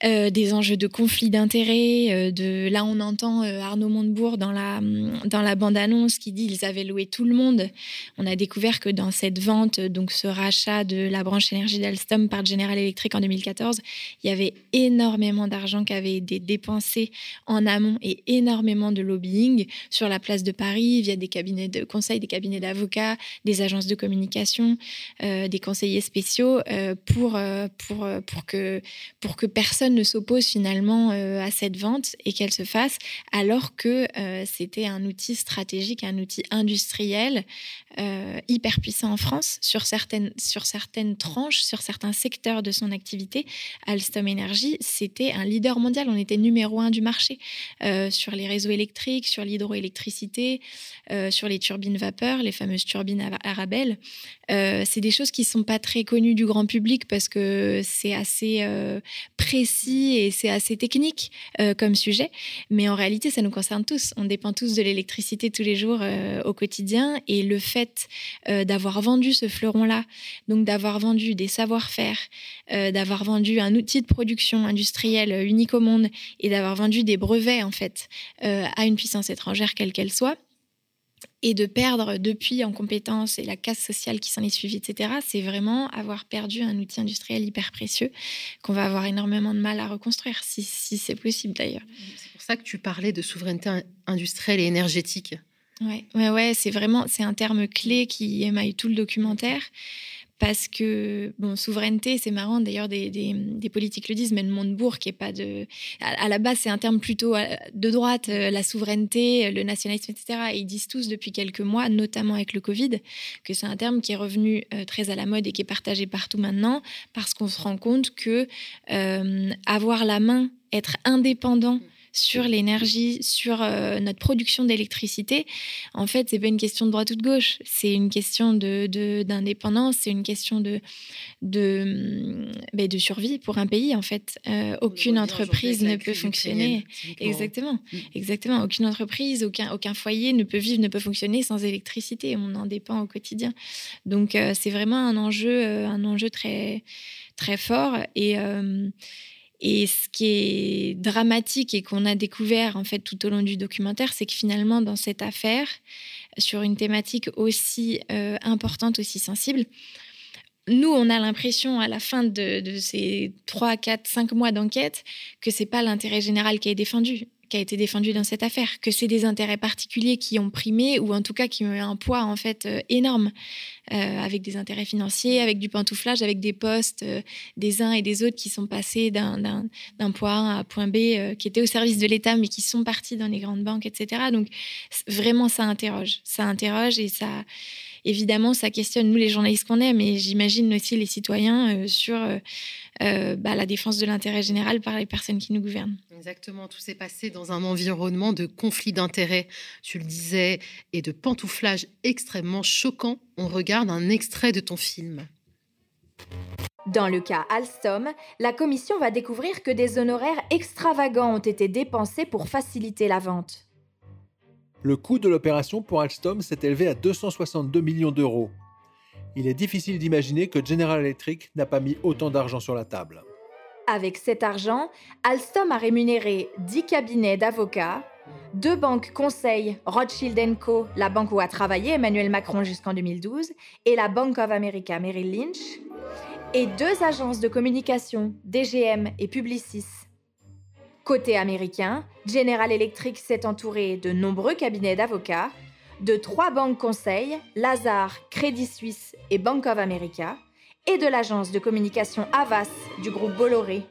euh, des enjeux de conflit d'intérêts. Euh, de là, on entend euh, Arnaud Montebourg dans la, dans la bande-annonce qui dit ils avaient loué tout le monde. On a découvert que dans cette vente, donc ce rachat de la branche énergie d'Alstom par General Electric en 2014, il y avait énormément d'argent qui avait été dépensé en amont et énormément de lobbying sur la place de Paris via des cabinets de conseil, des cabinets d'avocats, des agences de communication, des conseillers spéciaux pour pour que, pour que personne ne s'oppose finalement euh, à cette vente et qu'elle se fasse, alors que euh, c'était un outil stratégique, un outil industriel euh, hyper puissant en France sur certaines, sur certaines tranches, sur certains secteurs de son activité. Alstom Energy, c'était un leader mondial. On était numéro un du marché sur les réseaux électriques, sur l'hydroélectricité, sur les turbines vapeur, les fameuses turbines Arabelle. c'est des choses qui sont pas très connues du grand public parce que c'est assez euh, précis et c'est assez technique euh, comme sujet. Mais en réalité, ça nous concerne tous. On dépend tous de l'électricité tous les jours euh, au quotidien. Et le fait d'avoir vendu ce fleuron-là, donc d'avoir vendu des savoir-faire, d'avoir vendu un outil de production industrielle unique au monde et d'avoir vendu des brevets, en fait, à une puissance étrangère, quelle qu'elle soit, et de perdre depuis en compétences et la casse sociale qui s'en est suivie, etc., c'est vraiment avoir perdu un outil industriel hyper précieux qu'on va avoir énormément de mal à reconstruire, si, si c'est possible d'ailleurs. C'est pour ça que tu parlais de souveraineté industrielle et énergétique. Ouais, ouais, ouais c'est vraiment c'est un terme clé qui émaille tout le documentaire parce que, bon, souveraineté, c'est marrant, d'ailleurs, des, politiques le disent, mais le Montebourg, qui est pas de. À, la base, c'est un terme plutôt euh, de droite, euh, la souveraineté, le nationalisme, etc. Et ils disent tous depuis quelques mois, notamment avec le Covid, que c'est un terme qui est revenu euh, très à la mode et qui est partagé partout maintenant, parce qu'on se rend compte que avoir la main, être indépendant, sur l'énergie, sur euh, notre production d'électricité, en fait, c'est pas une question de droite ou de gauche. C'est une question de, d'indépendance, c'est une question de, de, ben, de survie pour un pays, en fait. Euh, aucune entreprise ne peut fonctionner. Exactement. Mm. Exactement. Aucune entreprise, aucun, aucun foyer ne peut vivre, ne peut fonctionner sans électricité. On en dépend au quotidien. Donc, euh, c'est vraiment un enjeu, un enjeu très, très fort. Et. Et ce qui est dramatique et qu'on a découvert en fait tout au long du documentaire, c'est que finalement dans cette affaire, sur une thématique aussi euh, importante, aussi sensible, nous, on a l'impression à la fin de, ces 3, 4, 5 mois d'enquête que c'est pas l'intérêt général qui est défendu qui a été défendu dans cette affaire, que c'est des intérêts particuliers qui ont primé ou en tout cas qui ont eu un poids en fait euh, énorme, euh, avec des intérêts financiers, avec du pantouflage, avec des postes euh, des uns et des autres qui sont passés d'un point A à point B, qui étaient au service de l'État mais qui sont partis dans les grandes banques, etc. Donc vraiment ça interroge, ça interroge et ça évidemment, ça questionne nous les journalistes qu'on est, mais j'imagine aussi les citoyens sur euh, bah, la défense de l'intérêt général par les personnes qui nous gouvernent. Exactement, tout s'est passé dans un environnement de conflit d'intérêts, tu le disais, et de pantouflage extrêmement choquant. On regarde un extrait de ton film. Dans le cas Alstom, la commission va découvrir que des honoraires extravagants ont été dépensés pour faciliter la vente. Le coût de l'opération pour Alstom s'est élevé à 262 millions d'euros il est difficile d'imaginer que General Electric n'a pas mis autant d'argent sur la table. Avec cet argent, Alstom a rémunéré 10 cabinets d'avocats, deux banques conseils, Rothschild Co., la banque où a travaillé Emmanuel Macron jusqu'en 2012, et la Bank of America Merrill Lynch, et deux agences de communication, DGM et Publicis. Côté américain, General Electric s'est entouré de nombreux cabinets d'avocats, de trois banques conseils, Lazare, Crédit Suisse et Bank of America, et de l'agence de communication Avas du groupe Bolloré.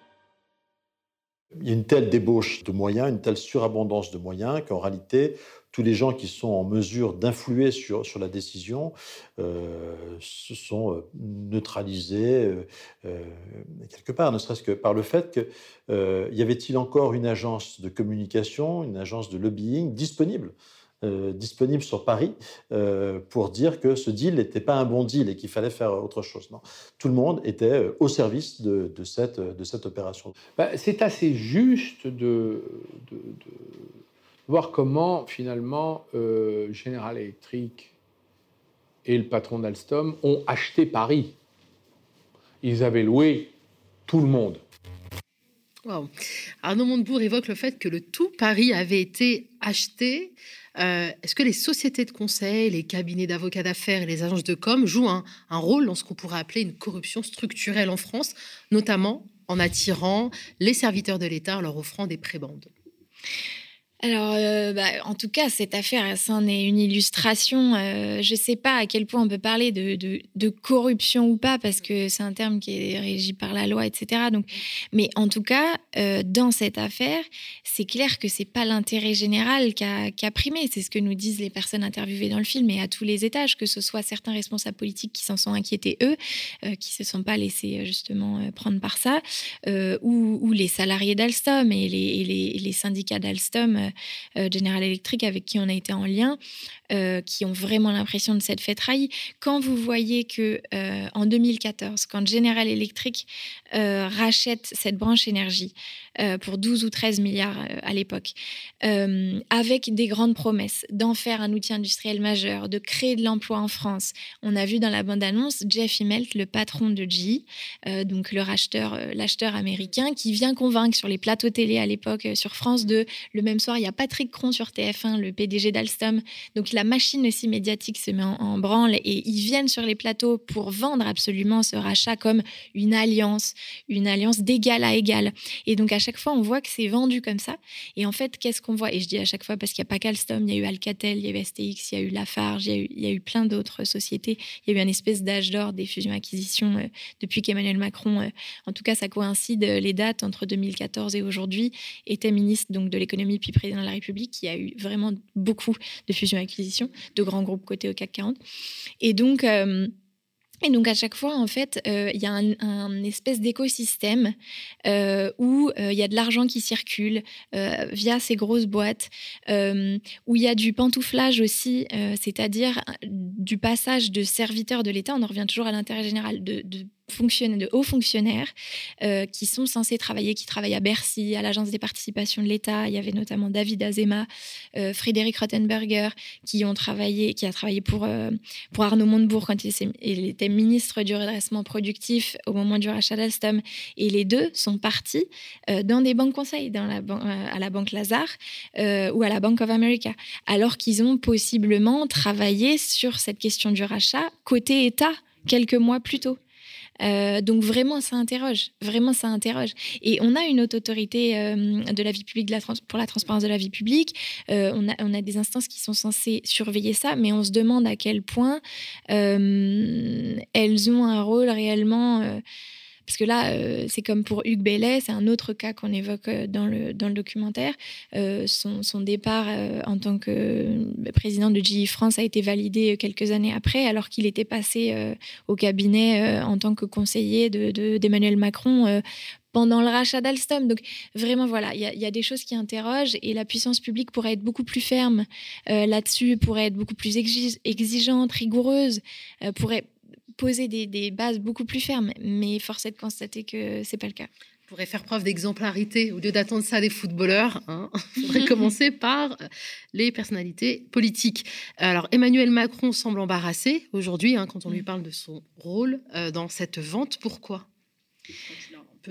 Il y a une telle débauche de moyens, une telle surabondance de moyens qu'en réalité, tous les gens qui sont en mesure d'influer sur, sur la décision euh, se sont euh, neutralisés euh, quelque part, ne serait-ce que par le fait que y avait-il encore une agence de communication, une agence de lobbying disponible euh, disponible sur Paris euh, pour dire que ce deal n'était pas un bon deal et qu'il fallait faire autre chose. Non. Tout le monde était euh, au service de, cette, de cette opération. Bah, c'est assez juste de, de, voir comment finalement General Electric et le patron d'Alstom ont acheté Paris. Ils avaient loué tout le monde. Arnaud Montebourg évoque le fait que le tout Paris avait été acheté euh, est-ce que les sociétés de conseil, les cabinets d'avocats d'affaires et les agences de com jouent un, rôle dans ce qu'on pourrait appeler une corruption structurelle en France, notamment en attirant les serviteurs de l'État en leur offrant des prébandes alors, euh, bah, en tout cas, cette affaire, ça en est une illustration. Euh, je ne sais pas à quel point on peut parler de, corruption ou pas, parce que c'est un terme qui est régi par la loi, etc. Donc, mais en tout cas, dans cette affaire, c'est clair que c'est pas l'intérêt général qui a, primé. C'est ce que nous disent les personnes interviewées dans le film, et à tous les étages, que ce soit certains responsables politiques qui s'en sont inquiétés eux, qui se sont pas laissés justement prendre par ça, ou, ou, les salariés d'Alstom et les, les, syndicats d'Alstom euh, General Electric avec qui on a été en lien, euh, qui ont vraiment l'impression de s'être fait trahir. Quand vous voyez que euh, en 2014, quand General Electric rachète cette branche énergie pour 12 ou 13 milliards à l'époque, avec des grandes promesses d'en faire un outil industriel majeur, de créer de l'emploi en France, on a vu dans la bande-annonce Jeff Immelt, le patron de GE, donc le racheteur, l'acheteur américain, qui vient convaincre sur les plateaux télé à l'époque sur France 2, le même soir il y a Patrick Cron sur TF1, le PDG d'Alstom. Donc la machine aussi médiatique se met en, branle et ils viennent sur les plateaux pour vendre absolument ce rachat comme une alliance, une alliance d'égal à égal. Et donc à chaque fois, on voit que c'est vendu comme ça. Et en fait, qu'est-ce qu'on voit? Et je dis à chaque fois parce qu'il n'y a pas qu'Alstom, il y a eu Alcatel, il y a eu STX, il y a eu Lafarge, il y a eu, il y plein d'autres sociétés. Il y a eu un espèce d'âge d'or des fusions-acquisitions euh, depuis qu'Emmanuel Macron, euh, en tout cas ça coïncide euh, les dates entre 2014 et aujourd'hui, était ministre donc de l'économie puis président de la République, qui a eu vraiment beaucoup de fusions-acquisitions, de grands groupes cotés au CAC 40. Et donc, euh, Et donc à chaque fois, en fait, euh, il y a un, espèce d'écosystème euh, où il y a de l'argent qui circule via ces grosses boîtes, où il y a du pantouflage aussi, c'est-à-dire du passage de serviteurs de l'État, on en revient toujours à l'intérêt général, de hauts fonctionnaires euh, qui sont censés travailler, qui travaillent à Bercy, à l'Agence des participations de l'État. Il y avait notamment David Azema, euh, Frédéric Rottenberger, qui ont travaillé, qui a travaillé pour, euh, pour Arnaud Montebourg quand il, était ministre du redressement productif au moment du rachat d'Alstom. Et les deux sont partis dans des banques conseils, à la Banque Lazare ou à la Bank of America, alors qu'ils ont possiblement travaillé sur cette question du rachat côté État quelques mois plus tôt. Euh, donc vraiment, ça interroge. Vraiment, ça interroge. Et on a une haute autorité euh, de la vie publique pour la transparence de la vie publique. Euh, on, a, on, a, des instances qui sont censées surveiller ça, mais on se demande à quel point elles ont un rôle réellement parce que là, euh, c'est comme pour Hugues Bellet, c'est un autre cas qu'on évoque euh, dans le, dans le documentaire. Euh, son, départ en tant que président de GE France a été validé quelques années après, alors qu'il était passé au cabinet en tant que conseiller d'Emmanuel de, Macron pendant le rachat d'Alstom. Donc vraiment, voilà, il y, a des choses qui interrogent et la puissance publique pourrait être beaucoup plus ferme là-dessus, pourrait être beaucoup plus exigeante, rigoureuse, pourrait poser des, bases beaucoup plus fermes. Mais force est de constater que c'est pas le cas. On pourrait faire preuve d'exemplarité au lieu d'attendre ça des footballeurs. Hein. [LAUGHS] Il faudrait [LAUGHS] commencer par euh, les personnalités politiques. Alors Emmanuel Macron semble embarrassé aujourd'hui hein, quand on lui mm. parle de son rôle euh, dans cette vente. Pourquoi?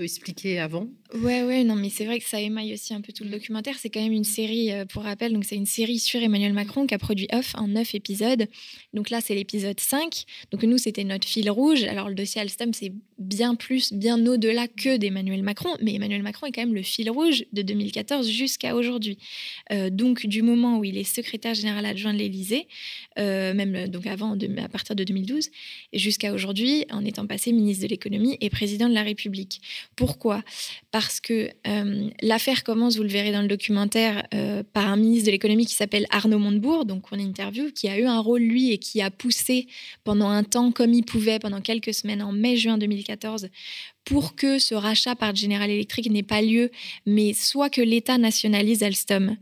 Expliquer avant Ouais, ouais, non, mais c'est vrai que ça émaille aussi un peu tout le documentaire. C'est quand même une série, euh, pour rappel, donc c'est une série sur Emmanuel Macron qui a produit Off en neuf épisodes. Donc là, c'est l'épisode 5. Donc nous, c'était notre fil rouge. Alors le dossier Alstom, c'est bien plus, bien au-delà que d'Emmanuel Macron, mais Emmanuel Macron est quand même le fil rouge de 2014 jusqu'à aujourd'hui. Euh, donc du moment où il est secrétaire général adjoint de l'Élysée, euh, même donc avant, à partir de 2012, jusqu'à aujourd'hui, en étant passé ministre de l'économie et président de la République. Pourquoi? Parce que euh, l'affaire commence, vous le verrez dans le documentaire, euh, par un ministre de l'économie qui s'appelle Arnaud Montebourg, donc on interview, qui a eu un rôle, lui, et qui a poussé pendant un temps, comme il pouvait, pendant quelques semaines, en mai-juin 2014, pour que ce rachat par General Electric n'ait pas lieu, mais soit que l'État nationalise Alstom,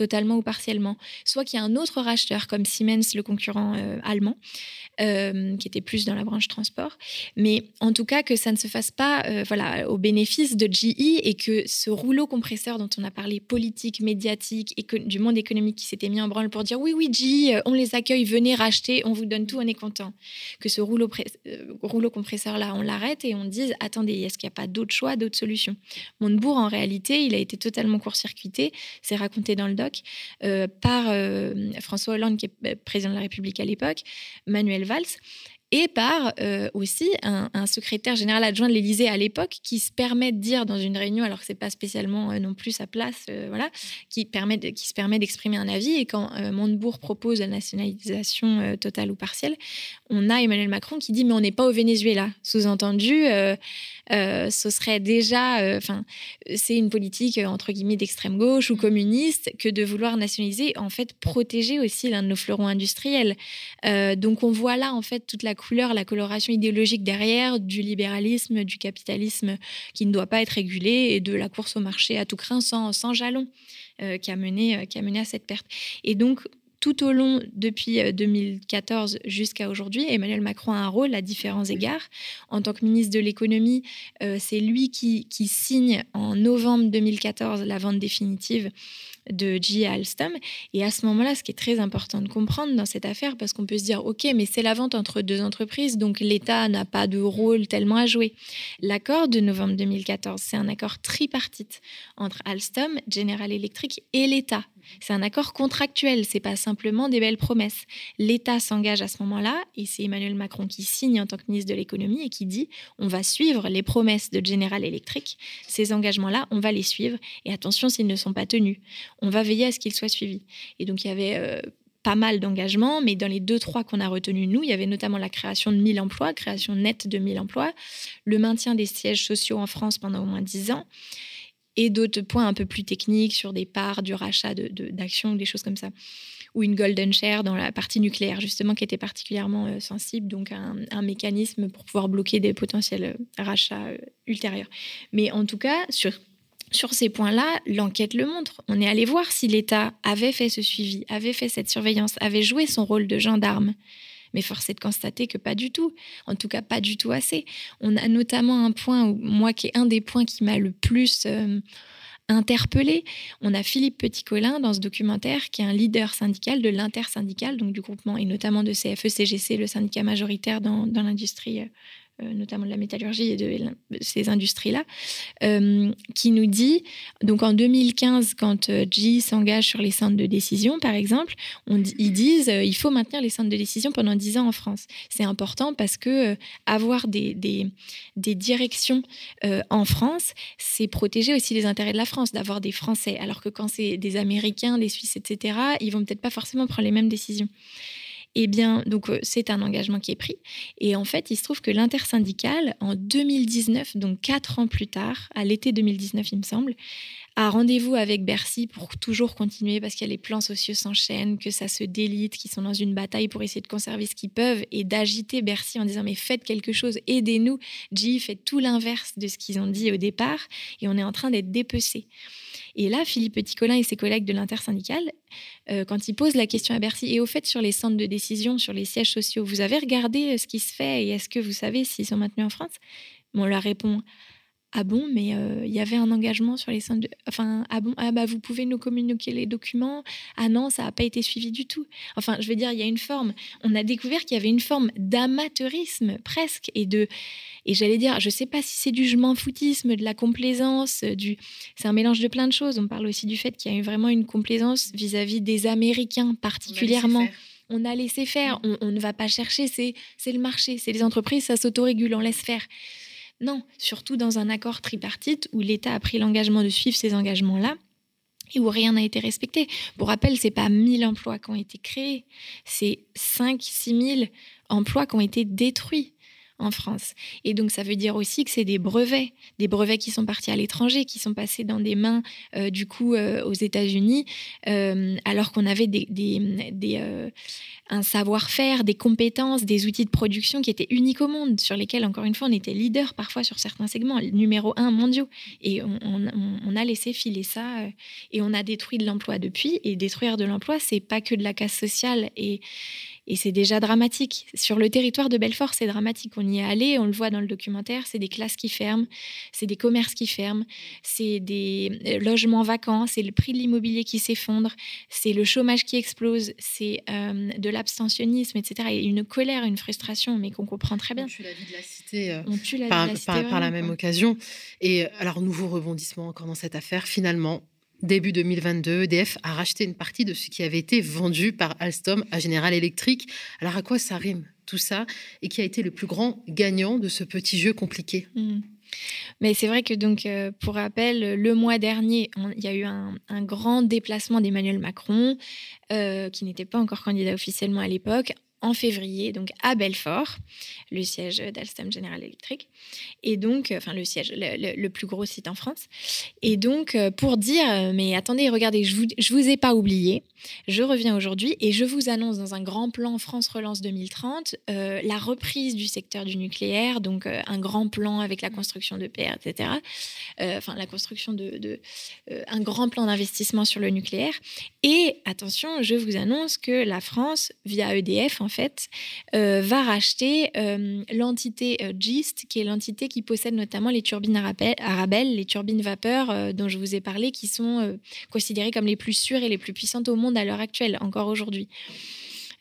totalement ou partiellement, soit qu'il y a un autre racheteur comme Siemens, le concurrent euh, allemand, euh, qui était plus dans la branche transport. Mais en tout cas, que ça ne se fasse pas euh, voilà, au bénéfice de GE et que ce rouleau compresseur dont on a parlé, politique, médiatique, et du monde économique qui s'était mis en branle pour dire oui, oui, GE, euh, on les accueille, venez racheter, on vous donne tout, on est content. Que ce rouleau, rouleau compresseur-là, on l'arrête et on dise attendez, est-ce qu'il n'y a pas d'autres choix, d'autres solutions? Montebourg, en réalité, il a été totalement court-circuité, c'est raconté dans le doc, par François Hollande, qui est président de la République à l'époque, Manuel Manuel Valls et par euh, aussi un, secrétaire général adjoint de l'Élysée à l'époque qui se permet de dire dans une réunion, alors que c'est pas spécialement euh, non plus sa place, euh, voilà, qui, permet qui se permet d'exprimer un avis. Et quand Montebourg propose la nationalisation totale ou partielle, on a Emmanuel Macron qui dit mais on n'est pas au Venezuela. Sous-entendu, ce serait déjà, enfin, c'est une politique entre guillemets d'extrême gauche ou communiste que de vouloir nationaliser, en fait, protéger aussi l'un de nos fleurons industriels. donc on voit là en fait toute la couleur, la coloration idéologique derrière du libéralisme, du capitalisme qui ne doit pas être régulé et de la course au marché à tout craint sans, sans jalon euh, qui, a mené, euh, qui a mené à cette perte. Et donc, tout au long, depuis 2014 euh, jusqu'à aujourd'hui, Emmanuel Macron a un rôle à différents égards. En tant que ministre de l'économie, c'est lui qui, qui, signe en novembre 2014 la vente définitive de G. Alstom. Et à ce moment-là, ce qui est très important de comprendre dans cette affaire, parce qu'on peut se dire, OK, mais c'est la vente entre deux entreprises, donc l'État n'a pas de rôle tellement à jouer. L'accord de novembre 2014, c'est un accord tripartite entre Alstom, General Electric et l'État. C'est un accord contractuel, c'est pas simplement des belles promesses. L'État s'engage à ce moment-là, et c'est Emmanuel Macron qui signe en tant que ministre de l'économie et qui dit on va suivre les promesses de General Electric. Ces engagements-là, on va les suivre, et attention s'ils ne sont pas tenus, on va veiller à ce qu'ils soient suivis. Et donc il y avait euh, pas mal d'engagements, mais dans les deux, trois qu'on a retenus, nous, il y avait notamment la création de 1000 emplois, création nette de 1000 emplois, le maintien des sièges sociaux en France pendant au moins 10 ans, et d'autres points un peu plus techniques sur des parts, du rachat d'actions, de, d'actions des choses comme ça. ou une golden share dans la partie nucléaire, justement, qui était particulièrement sensible, donc un, un, mécanisme pour pouvoir bloquer des potentiels rachats ultérieurs. Mais en tout cas, sur sur ces points-là, l'enquête le montre. On est allé voir si l'État avait fait ce suivi, avait fait cette surveillance, avait joué son rôle de gendarme. Mais force est de constater que pas du tout. En tout cas, pas du tout assez. On a notamment un point, où, moi, qui est un des points qui m'a le plus euh, interpellé. On a Philippe Petit-Colin dans ce documentaire, qui est un leader syndical de l'intersyndical, donc du groupement, et notamment de CFE-CGC, le syndicat majoritaire dans, dans l'industrie euh, notamment de la métallurgie et de ces industries-là, euh, qui nous dit, donc en 2015, quand euh, G s'engage sur les centres de décision, par exemple, on, ils disent il faut maintenir les centres de décision pendant 10 ans en France. C'est important parce que avoir des, des, des directions en France, c'est protéger aussi les intérêts de la France, d'avoir des Français, alors que quand c'est des Américains, des Suisses, etc., ils vont peut-être pas forcément prendre les mêmes décisions. Eh bien, donc euh, c'est un engagement qui est pris. Et en fait, il se trouve que l'intersyndicale, en 2019, donc quatre ans plus tard, à l'été 2019, il me semble, a rendez-vous avec Bercy pour toujours continuer parce a les plans sociaux s'enchaînent, que ça se délite, qu'ils sont dans une bataille pour essayer de conserver ce qu'ils peuvent et d'agiter Bercy en disant mais faites quelque chose, aidez-nous. G fait tout l'inverse de ce qu'ils ont dit au départ et on est en train d'être dépecés. Et là, Philippe Petit-Colin et ses collègues de l'intersyndicale, euh, quand ils posent la question à Bercy, et au fait, sur les centres de décision, sur les sièges sociaux, vous avez regardé euh, ce qui se fait et est-ce que vous savez s'ils sont maintenus en France? On leur répond ah bon, mais euh, il y avait un engagement sur les centres de... Enfin, ah bon, ah bah vous pouvez nous communiquer les documents. Ah non, ça n'a pas été suivi du tout. Enfin, je veux dire, il y a une forme... On a découvert qu'il y avait une forme d'amateurisme presque et de... Et j'allais dire, je ne sais pas si c'est du je m'en foutisme, de la complaisance, du... C'est un mélange de plein de choses. On parle aussi du fait qu'il y a eu vraiment une complaisance vis-à-vis des Américains particulièrement. On a laissé faire. On, on ne va pas chercher. C'est le marché. C'est les entreprises. Ça s'autorégule. On laisse faire. Non, surtout dans un accord tripartite où l'État a pris l'engagement de suivre ces engagements-là et où rien n'a été respecté. Pour rappel, ce n'est pas 1000 emplois qui ont été créés, c'est 5 6 000 emplois qui ont été détruits en France. Et donc, ça veut dire aussi que c'est des brevets, des brevets qui sont partis à l'étranger, qui sont passés dans des mains, euh, du coup, euh, aux États-Unis, euh, alors qu'on avait des, des, un savoir-faire, des compétences, des outils de production qui étaient uniques au monde, sur lesquels, encore une fois, on était leader parfois sur certains segments, numéro un mondiaux. Et on, on a laissé filer ça et on a détruit de l'emploi depuis. Et détruire de l'emploi, c'est pas que de la casse sociale et et c'est déjà dramatique. Sur le territoire de Belfort, c'est dramatique. On y est allé, on le voit dans le documentaire, c'est des classes qui ferment, c'est des commerces qui ferment, c'est des euh, logements vacants, c'est le prix de l'immobilier qui s'effondre, c'est le chômage qui explose, c'est euh, de l'abstentionnisme, etc. Et une colère, une frustration, mais qu'on comprend très bien. On tue la vie de la cité, euh, par, la, par, la même occasion. Et alors, nouveau rebondissement encore dans cette affaire. Finalement, Début 2022, EDF a racheté une partie de ce qui avait été vendu par Alstom à General Electric. Alors à quoi ça rime tout ça et qui a été le plus grand gagnant de ce petit jeu compliqué? Hmm. Mais c'est vrai que donc, euh, pour rappel, le mois dernier, il y a eu un, grand déplacement d'Emmanuel Macron, euh, qui n'était pas encore candidat officiellement à l'époque, en février, donc à Belfort, le siège d'Alstom General Electric, et donc, euh, enfin le siège, le, plus gros site en France. Et donc, euh, pour dire, euh, mais attendez, regardez, je vous, je vous ai pas oublié, je reviens aujourd'hui et je vous annonce dans un grand plan France Relance 2030 la reprise du secteur du nucléaire, donc un grand plan avec la construction de PR, etc. enfin, la construction de, de un grand plan d'investissement sur le nucléaire. Et attention, je vous annonce que la France, via EDF, en fait, euh, va racheter euh, l'entité euh, GIST, qui est l'entité qui possède notamment les turbines Arabelle, les turbines vapeur dont je vous ai parlé, qui sont considérées comme les plus sûres et les plus puissantes au monde à l'heure actuelle, encore aujourd'hui.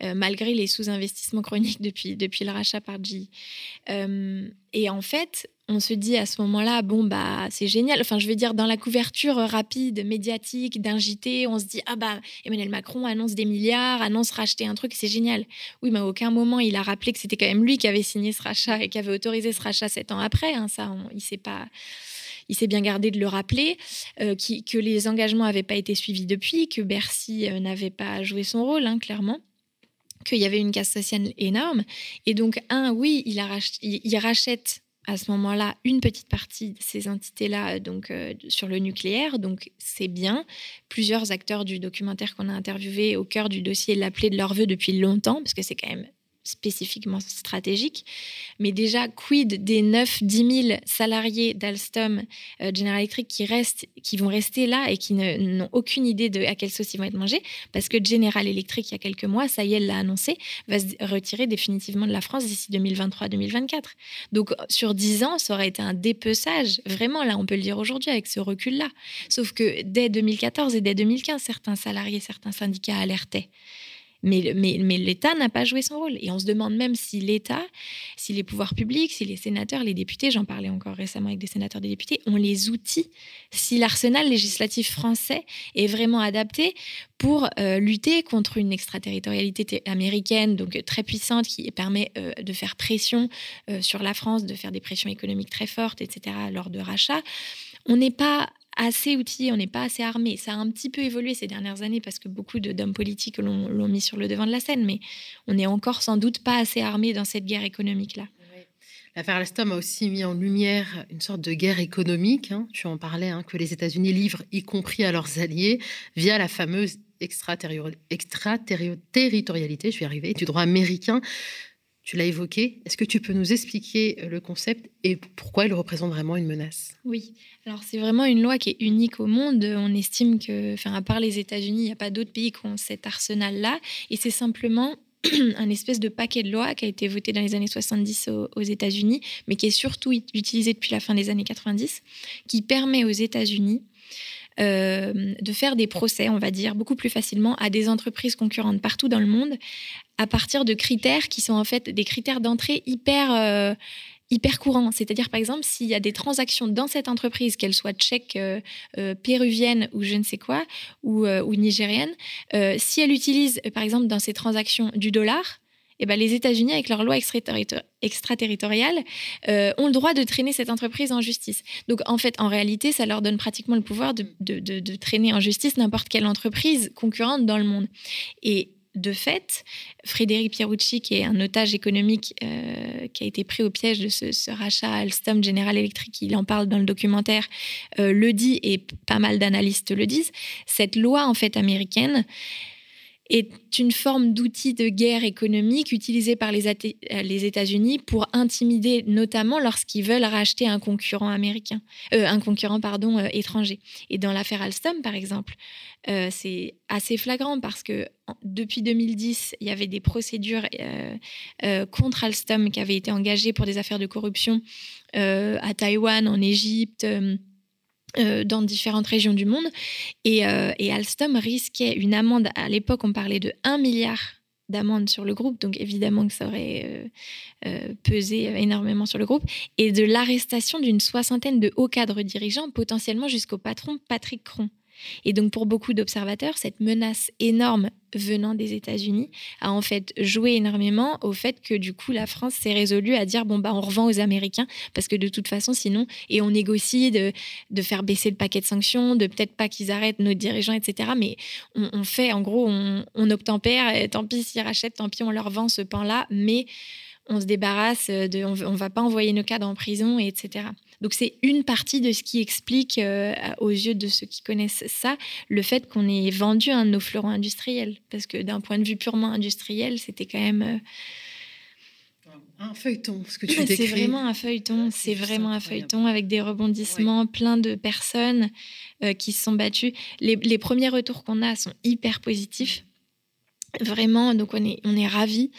malgré les sous-investissements chroniques [LAUGHS] depuis, depuis le rachat par GE. et en fait, on se dit à ce moment-là, bon, bah, c'est génial. Enfin, je veux dire, dans la couverture rapide, médiatique d'un JT, on se dit, ah bah, Emmanuel Macron annonce des milliards, annonce racheter un truc, c'est génial. Oui, mais à aucun moment, il a rappelé que c'était quand même lui qui avait signé ce rachat et qui avait autorisé ce rachat sept ans après. Hein, ça, il s'est pas il s'est bien gardé de le rappeler, euh, que les engagements n'avaient pas été suivis depuis, que Bercy euh, n'avait pas joué son rôle, hein, clairement qu'il y avait une casse sociale énorme. Et donc, un, oui, il, il rachète à ce moment-là une petite partie de ces entités-là donc sur le nucléaire, donc c'est bien. Plusieurs acteurs du documentaire qu'on a interviewé au cœur du dossier l'appelaient de leur vœu depuis longtemps, parce que c'est quand même spécifiquement stratégique. Mais déjà, quid des 9-10 000 salariés d'Alstom euh, General Electric qui, restent, qui vont rester là et qui n'ont aucune idée de à quelle sauce ils vont être mangés? Parce que General Electric, il y a quelques mois, ça y est, elle l'a annoncé, va se retirer définitivement de la France d'ici 2023-2024. Donc, sur 10 ans, ça aurait été un dépeçage. Vraiment, là, on peut le dire aujourd'hui avec ce recul-là. Sauf que dès 2014 et dès 2015, certains salariés, certains syndicats alertaient. Mais, l'État n'a pas joué son rôle. Et on se demande même si l'État, si les pouvoirs publics, si les sénateurs, les députés, j'en parlais encore récemment avec des sénateurs, des députés, ont les outils, si l'arsenal législatif français est vraiment adapté pour euh, lutter contre une extraterritorialité américaine, donc très puissante, qui permet euh, de faire pression euh, sur la France, de faire des pressions économiques très fortes, etc., lors de rachats. On n'est pas assez outillé, on n'est pas assez armé. Ça a un petit peu évolué ces dernières années parce que beaucoup d'hommes politiques l'ont mis sur le devant de la scène, mais on n'est encore sans doute pas assez armé dans cette guerre économique-là. L'affaire Alstom a aussi mis en lumière une sorte de guerre économique, hein. tu en parlais, hein, que les États-Unis livrent, y compris à leurs alliés, via la fameuse extraterritorialité, je vais arriver, du droit américain. Tu l'as évoqué. Est-ce que tu peux nous expliquer euh, le concept et pourquoi il représente vraiment une menace? Oui, alors c'est vraiment une loi qui est unique au monde. On estime que, enfin, à part les États-Unis, il n'y a pas d'autres pays qui ont cet arsenal-là. Et c'est simplement [CLEARS THROAT] un espèce de paquet de lois qui a été voté dans les années 70 aux, États-Unis, mais qui est surtout utilisé depuis la fin des années 90, qui permet aux États-Unis euh, de faire des procès, on va dire, beaucoup plus facilement à des entreprises concurrentes partout dans le monde à partir de critères qui sont en fait des critères d'entrée hyper, euh, hyper. C'est-à-dire, par exemple, s'il y a des transactions dans cette entreprise, qu'elles soient tchèques, euh, péruviennes ou je ne sais quoi, ou, ou nigériennes, si elle utilise, par exemple, dans ces transactions du dollar, eh ben, les États-Unis, avec leur loi extraterritoriale, euh, ont le droit de traîner cette entreprise en justice. Donc, en fait, en réalité, ça leur donne pratiquement le pouvoir de, de, traîner en justice n'importe quelle entreprise concurrente dans le monde. Et de fait, Frédéric Pierucci, qui est un otage économique euh, qui a été pris au piège de ce, rachat Alstom General Electric, il en parle dans le documentaire, euh, le dit et pas mal d'analystes le disent. Cette loi en fait américaine, est une forme d'outil de guerre économique utilisé par les, euh, les États-Unis pour intimider, notamment lorsqu'ils veulent racheter un concurrent américain, euh, un concurrent pardon euh, étranger. Et dans l'affaire Alstom, par exemple, c'est assez flagrant parce que depuis 2010, il y avait des procédures contre Alstom qui avaient été engagées pour des affaires de corruption à Taïwan, en Égypte. Euh, dans différentes régions du monde. Euh, et, Alstom risquait une amende, à l'époque on parlait de 1 milliard d'amende sur le groupe, donc évidemment que ça aurait euh, pesé énormément sur le groupe, et de l'arrestation d'une soixantaine de hauts cadres dirigeants, potentiellement jusqu'au patron Patrick Cron. Et donc pour beaucoup d'observateurs, cette menace énorme venant des États-Unis a en fait joué énormément au fait que du coup la France s'est résolue à dire bon bah on revend aux Américains parce que de toute façon sinon et on négocie de, de faire baisser le paquet de sanctions, de peut-être pas qu'ils arrêtent nos dirigeants etc. Mais on, fait en gros on, obtempère, tant pis s'ils rachètent, tant pis on leur vend ce pan-là, mais on se débarrasse de, on, on va pas envoyer nos cadres en prison etc. Donc c'est une partie de ce qui explique, euh, aux yeux de ceux qui connaissent ça, le fait qu'on ait vendu un de nos fleurons industriels. Parce que d'un point de vue purement industriel, c'était quand même... Euh, un feuilleton, ce que tu [LAUGHS] décris. C'est vraiment un feuilleton, c'est vraiment un feuilleton avec des rebondissements, plein de personnes euh, qui se sont battues. Les, les premiers retours qu'on a sont hyper positifs. Vraiment, donc on est, on est ravis.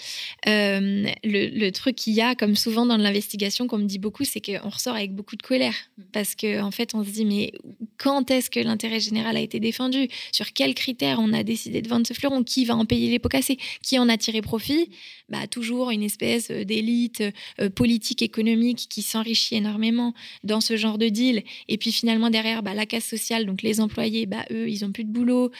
Euh, le, truc qu'il y a, comme souvent dans l'investigation, qu'on me dit beaucoup, c'est qu'on ressort avec beaucoup de colère. Mm. Parce qu'en en fait, on se dit, mais quand est-ce que l'intérêt général a été défendu? Sur quels critères on a décidé de vendre ce fleuron? Qui va en payer les pots cassés? Qui en a tiré profit? Bah, Toujours une espèce d'élite euh, politique, économique qui s'enrichit énormément dans ce genre de deal. Et puis finalement, derrière, bah, la casse sociale, donc les employés, bah, eux, ils n'ont plus de boulot,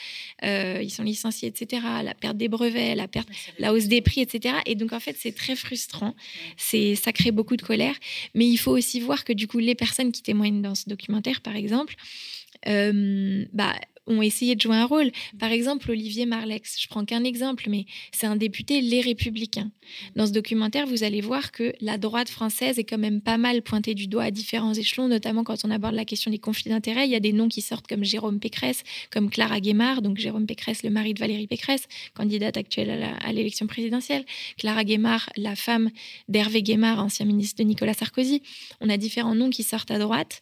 euh, ils sont licenciés, etc. La perte des brevets, la perte, la hausse des prix, etc. Et donc en fait, c'est très frustrant. C'est, ça crée beaucoup de colère. Mais il faut aussi voir que du coup, les personnes qui témoignent dans ce documentaire, par exemple, euh, bah, ont essayé de jouer un rôle. Par exemple, Olivier Marlex, je prends qu'un exemple, mais c'est un député Les Républicains. Dans ce documentaire, vous allez voir que la droite française est quand même pas mal pointée du doigt à différents échelons, notamment quand on aborde la question des conflits d'intérêts. Il y a des noms qui sortent comme Jérôme Pécresse, comme Clara Guémard, donc Jérôme Pécresse, le mari de Valérie Pécresse, candidate actuelle à l'élection présidentielle. Clara Guémard, la femme d'Hervé Guémard, ancien ministre de Nicolas Sarkozy. On a différents noms qui sortent à droite.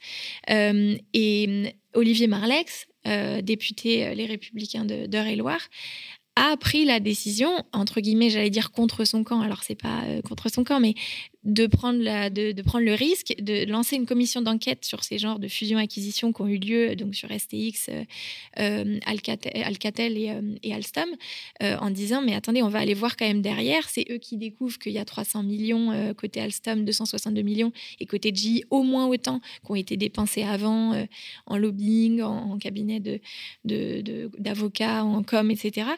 Euh, et Olivier Marlex, euh, député euh, Les Républicains d'Eure-et-Loire, a pris la décision, entre guillemets, j'allais dire contre son camp, alors c'est pas euh, contre son camp, mais de prendre, la, de, prendre le risque de lancer une commission d'enquête sur ces genres de fusions-acquisitions qui ont eu lieu donc sur STX, euh, euh, Alcatel, et, Alstom, en disant mais attendez, on va aller voir quand même derrière. C'est eux qui découvrent qu'il y a 300 millions côté Alstom, 262 millions, et côté GE au moins autant qui ont été dépensés avant en lobbying, en, cabinet d'avocats, de, de, en com, etc.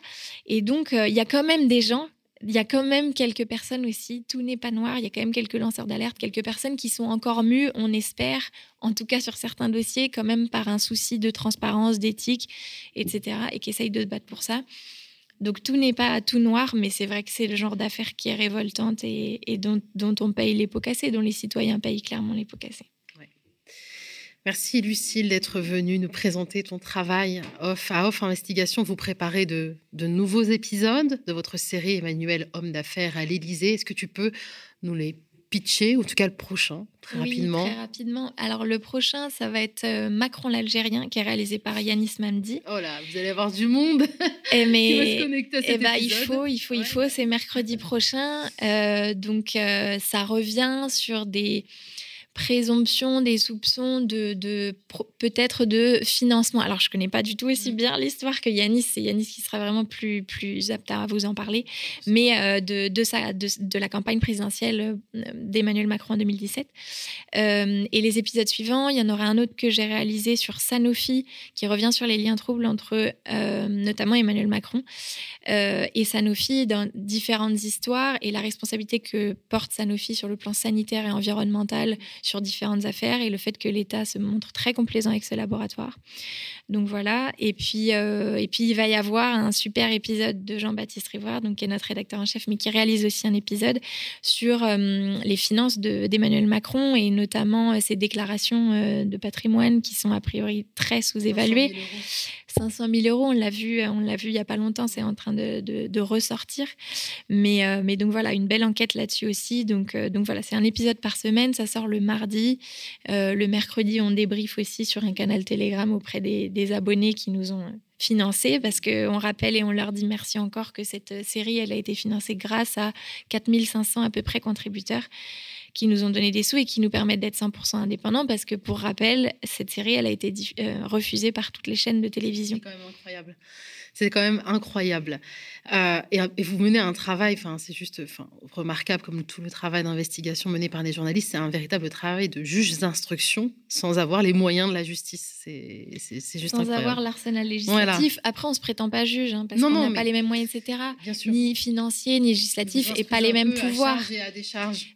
Et donc, euh, il y a quand même des gens il y a quand même quelques personnes aussi, tout n'est pas noir, il y a quand même quelques lanceurs d'alerte, quelques personnes qui sont encore mues, on espère, en tout cas sur certains dossiers, quand même par un souci de transparence, d'éthique, etc., et qui essayent de se battre pour ça. Donc tout n'est pas tout noir, mais c'est vrai que c'est le genre d'affaire qui est révoltante et, dont, dont, on paye les pots cassés, dont les citoyens payent clairement les pots cassés. Merci Lucille d'être venue nous présenter ton travail off à Off Investigation. Vous préparez de, nouveaux épisodes de votre série Emmanuel, homme d'affaires à l'Élysée. Est-ce que tu peux nous les pitcher, ou en tout cas le prochain, très oui, rapidement Très rapidement. Alors le prochain, ça va être euh, Macron l'Algérien, qui est réalisé par Yanis Mamdi. Oh là, vous allez avoir du monde et mais, [LAUGHS] qui va se connecter à cet et bah, Il faut, il faut, il faut. C'est mercredi prochain. Euh, donc euh, ça revient sur des présomption, des soupçons de, de peut-être de financement. Alors, je connais pas du tout aussi mm. bien l'histoire que Yanis. C'est Yanis qui sera vraiment plus, plus apte à vous en parler. Mais euh, de, de, sa, de, la campagne présidentielle euh, d'Emmanuel Macron en 2017. Euh, et les épisodes suivants, il y en aura un autre que j'ai réalisé sur Sanofi, qui revient sur les liens troubles entre notamment Emmanuel Macron et Sanofi dans différentes histoires et la responsabilité que porte Sanofi sur le plan sanitaire et environnemental sur différentes affaires et le fait que l'État se montre très complaisant avec ce laboratoire. Donc voilà. Et puis, euh, et puis il va y avoir un super épisode de Jean-Baptiste Rivoire, donc qui est notre rédacteur en chef, mais qui réalise aussi un épisode sur euh, les finances d'Emmanuel Macron et notamment euh, ses déclarations de patrimoine qui sont a priori très sous-évaluées. 500 000 euros, on l'a vu, on l'a vu il y a pas longtemps, c'est en train de, ressortir. Mais, mais donc voilà, une belle enquête là-dessus aussi. Donc, donc voilà, c'est un épisode par semaine, ça sort le mardi. le mercredi, on débrief aussi sur un canal Telegram auprès des des abonnés qui nous ont financés, parce qu'on rappelle et on leur dit merci encore que cette série, elle a été financée grâce à 4500 à peu près contributeurs qui nous ont donné des sous et qui nous permettent d'être 100% indépendants, parce que pour rappel, cette série, elle a été euh, refusée par toutes les chaînes de télévision. C'est quand même incroyable. C'est quand même incroyable. Euh, et, vous menez un travail, enfin, c'est juste enfin, remarquable comme tout le travail d'investigation mené par des journalistes. C'est un véritable travail de juge d'instruction sans avoir les moyens de la justice. C'est juste Sans avoir l'arsenal législatif. Après, on ne se prétend pas juge, hein, parce qu'on n'a pas les mêmes moyens, etc. Ni financiers, ni législatifs, et pas les mêmes pouvoirs.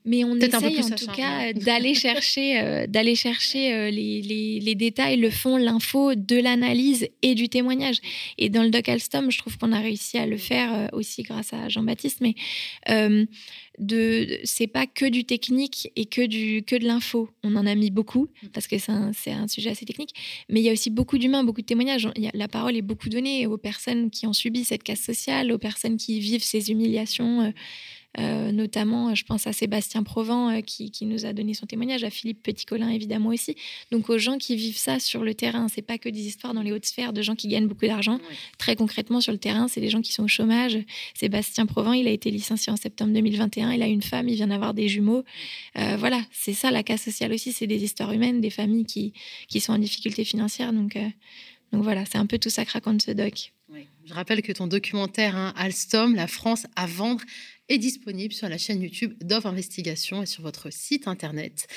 Mais on essaye en tout cas d'aller chercher, euh, d'aller chercher euh, les, les, les, détails, le fond, l'info, de l'analyse et du témoignage. Et dans le doc Alstom, je trouve qu'on a réussi à le faire euh, aussi grâce à Jean-Baptiste, mais euh, de, c'est pas que du technique et que, du, que de l'info. On en a mis beaucoup parce que c'est un, un, sujet assez technique, mais il y a aussi beaucoup d'humains, beaucoup de témoignages. la parole est beaucoup donnée aux personnes qui ont subi cette casse sociale, aux personnes qui vivent ces humiliations. Euh, euh, notamment, je pense à Sébastien Provent euh, qui, nous a donné son témoignage, à Philippe Petit-Colin évidemment aussi. Donc aux gens qui vivent ça sur le terrain, c'est pas que des histoires dans les hautes sphères de gens qui gagnent beaucoup d'argent. Très concrètement sur le terrain, c'est des gens qui sont au chômage. Sébastien Provent, il a été licencié en septembre 2021, il a une femme, il vient d'avoir des jumeaux. Euh, voilà, c'est ça la casse sociale aussi, c'est des histoires humaines, des familles qui, qui sont en difficulté financière. Donc, donc voilà, c'est un peu tout ça que raconte ce doc. Je rappelle que ton documentaire hein, Alstom, la France à vendre, est disponible sur la chaîne YouTube d'Off Investigation et sur votre site internet.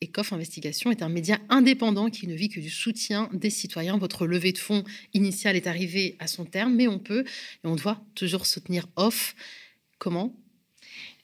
Et qu'Off Investigation est un média indépendant qui ne vit que du soutien des citoyens. Votre levée de fonds initiale est arrivée à son terme, mais on peut et on doit toujours soutenir Off. Comment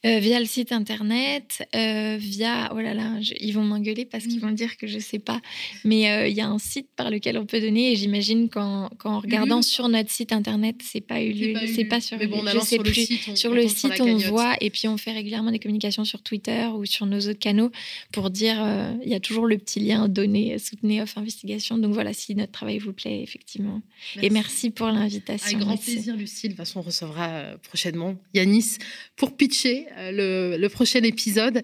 euh, via le site internet, euh, via oh là là, ils vont m'engueuler parce qu'ils vont dire que je sais pas, mais euh, il y a un site par lequel on peut donner et j'imagine qu'en en regardant sur notre site internet, c'est pas Ulule, c'est pas, sur bon, je sais sur plus. Le site, on, sur le site, on voit et puis on fait régulièrement des communications sur Twitter ou sur nos autres canaux pour dire il y a toujours le petit lien donner, soutenez Off Investigation. Donc voilà, si notre travail vous plaît, effectivement. Et merci pour l'invitation. Avec grand plaisir, Lucille. De toute façon, on recevra prochainement Yanis pour pitcher le, le, prochain épisode.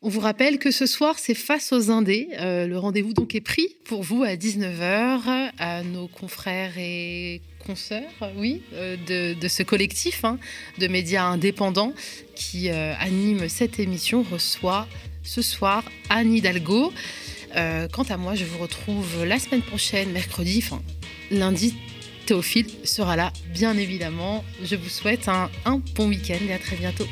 On vous rappelle que ce soir, c'est Face aux Indés. Euh, le rendez-vous donc est pris pour vous à 19h, à nos confrères et consoeurs, oui, euh, de, ce collectif hein, de médias indépendants qui euh, anime cette émission, reçoit ce soir Anne Hidalgo. quant à moi, je vous retrouve la semaine prochaine, mercredi, enfin lundi. Théophile sera là, bien évidemment. Je vous souhaite un bon week-end et à très bientôt.